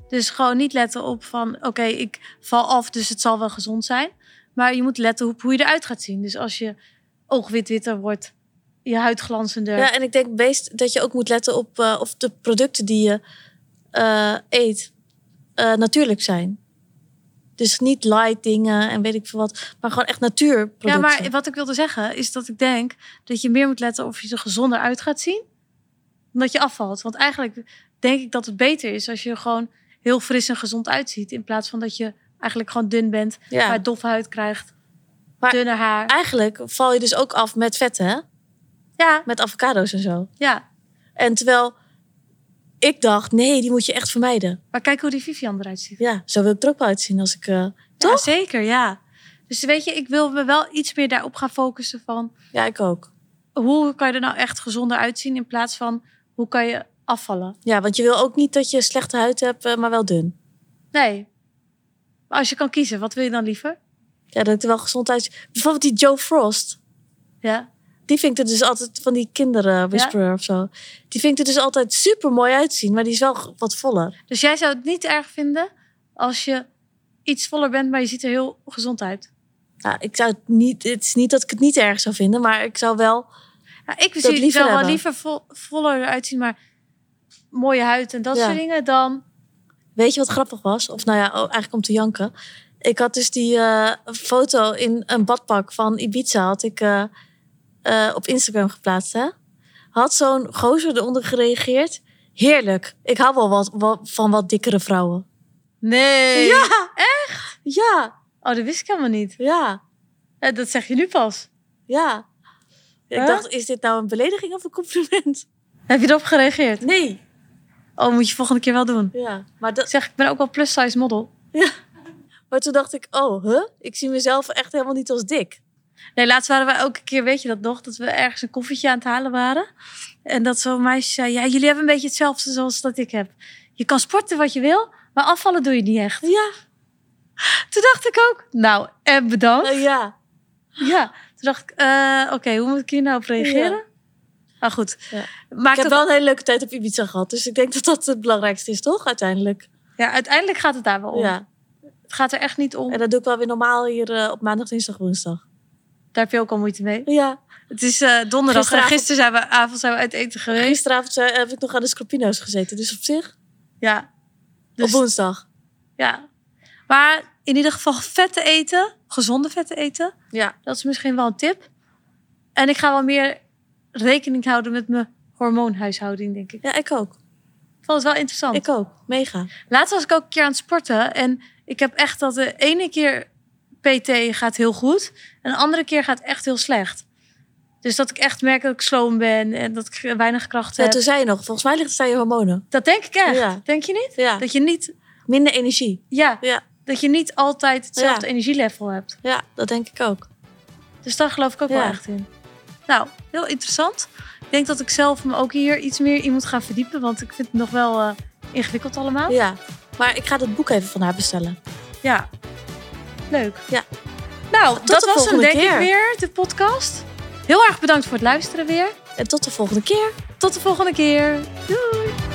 Dus gewoon niet letten op van, oké, ik val af, dus het zal wel gezond zijn. Maar je moet letten op hoe je eruit gaat zien. Dus als je oogwit witter wordt, je huid glanzender. Ja, en ik denk best dat je ook moet letten op eh, of de producten die je eh, eet eh, natuurlijk zijn. Dus niet light dingen en weet ik veel wat, maar gewoon echt natuurproducten. Ja, maar wat ik wilde zeggen is dat ik denk dat je meer moet letten of je er gezonder uit gaat zien. Dan dat je afvalt. Want eigenlijk denk ik dat het beter is als je er gewoon heel fris en gezond uitziet. In plaats van dat je eigenlijk gewoon dun bent, Ja. maar doffe huid krijgt, Maar- dunner haar. Eigenlijk val je dus ook af met vetten, hè? Ja, Met avocado's en zo. ja. En terwijl ik dacht, nee, die moet je echt vermijden. Maar kijk hoe die Vivian eruit ziet. Ja, zo wil ik er ook wel uitzien als ik... eh, Ja, Toch? zeker, ja. Dus weet je, ik wil me wel iets meer daarop gaan focussen van... ja, ik ook. hoe kan je er nou echt gezonder uitzien in plaats van hoe kan je afvallen? Ja, want je wil ook niet dat je slechte huid hebt, eh, maar wel dun. Nee. Maar als je kan kiezen, wat wil je dan liever? Ja, dat ik er wel gezond uitzie. Bijvoorbeeld die Joe Frost. Ja. Die vindt er dus altijd van die kinderen whisperer of zo. Die vindt er dus altijd super mooi uitzien, maar die is wel wat voller. Dus jij zou het niet erg vinden als je iets voller bent, maar je ziet er heel gezond uit? Nou, ik zou het niet. Het is niet dat ik het niet erg zou vinden, maar ik zou wel. Ik zie liever wel, wel liever vo- voller eruit zien, maar mooie huid en dat Ja. soort dingen dan... Weet je wat grappig was? Of nou ja, oh, eigenlijk om te janken. Ik had dus die eh, foto in een badpak van Ibiza had ik eh, eh, op Instagram geplaatst. Hè? Had zo'n gozer eronder gereageerd. Heerlijk. Ik hou wel wat, wat, van wat dikkere vrouwen. Nee. Ja, echt? Ja, Oh, dat wist ik helemaal niet. ja, Eh, Dat zeg je nu pas. ja. Ik dacht, is dit nou een belediging of een compliment? Heb je erop gereageerd? Nee. Oh, moet je volgende keer wel doen. Ja, maar, dat, zeg, ik ben ook wel plus size model. maar toen dacht ik, oh, huh? Ik zie mezelf echt helemaal niet als dik. Nee, laatst waren we ook een keer, weet je dat nog, dat we ergens een koffietje aan het halen waren. En dat zo'n meisje zei, ja, jullie hebben een beetje hetzelfde zoals dat ik heb. Je kan sporten wat je wil, maar afvallen doe je niet echt. Ja, Toen dacht ik ook, nou, en bedankt. eh, ja. Ja, toen dacht ik, eh, oké, hoe moet ik hier nou op reageren? Maar goed, Ja. maakt Ik heb wel een hele leuke tijd op Ibiza gehad. Dus ik denk dat dat het belangrijkste is, toch? Uiteindelijk. ja, uiteindelijk gaat het daar wel om. Ja. Het gaat er echt niet om. En dat doe ik wel weer normaal hier eh, op maandag, dinsdag, woensdag. Daar heb je ook al moeite mee. Ja. Het is eh, donderdag Gisteravond- gisteren zijn we, avond zijn we uit eten geweest. Gisteravond eh, heb ik nog aan de Scropino's gezeten. Dus op zich, Ja, dus, op woensdag. ja. Maar in ieder geval vetten eten, gezonde vetten eten. Ja. Dat is misschien wel een tip. En ik ga wel meer rekening houden met mijn hormoonhuishouding, denk ik. Ja, ik ook. Ik vond het wel interessant. Ik ook. Mega. Laatst was ik ook een keer aan het sporten. En ik heb echt dat de ene keer PT gaat heel goed. En de andere keer gaat echt heel slecht. Dus dat ik echt merk dat ik sloom ben. En dat ik weinig kracht Ja, heb. toen zei je nog, volgens mij ligt het aan je hormonen. Dat denk ik echt. Ja. Denk je niet? Ja. Dat je niet, Minder energie. ja, Ja. dat je niet altijd hetzelfde energielevel hebt. Ja, dat denk ik ook. Dus daar geloof ik ook wel echt in. Nou, heel interessant. Ik denk dat ik zelf me ook hier iets meer in moet gaan verdiepen. Want ik vind het nog wel eh, ingewikkeld allemaal. Ja. Maar ik ga dat boek even van haar bestellen. Ja. Leuk. Ja. Nou, Tot dat de was hem denk ik weer, de podcast. Heel erg bedankt voor het luisteren weer. En tot de volgende keer. Tot de volgende keer. Doei!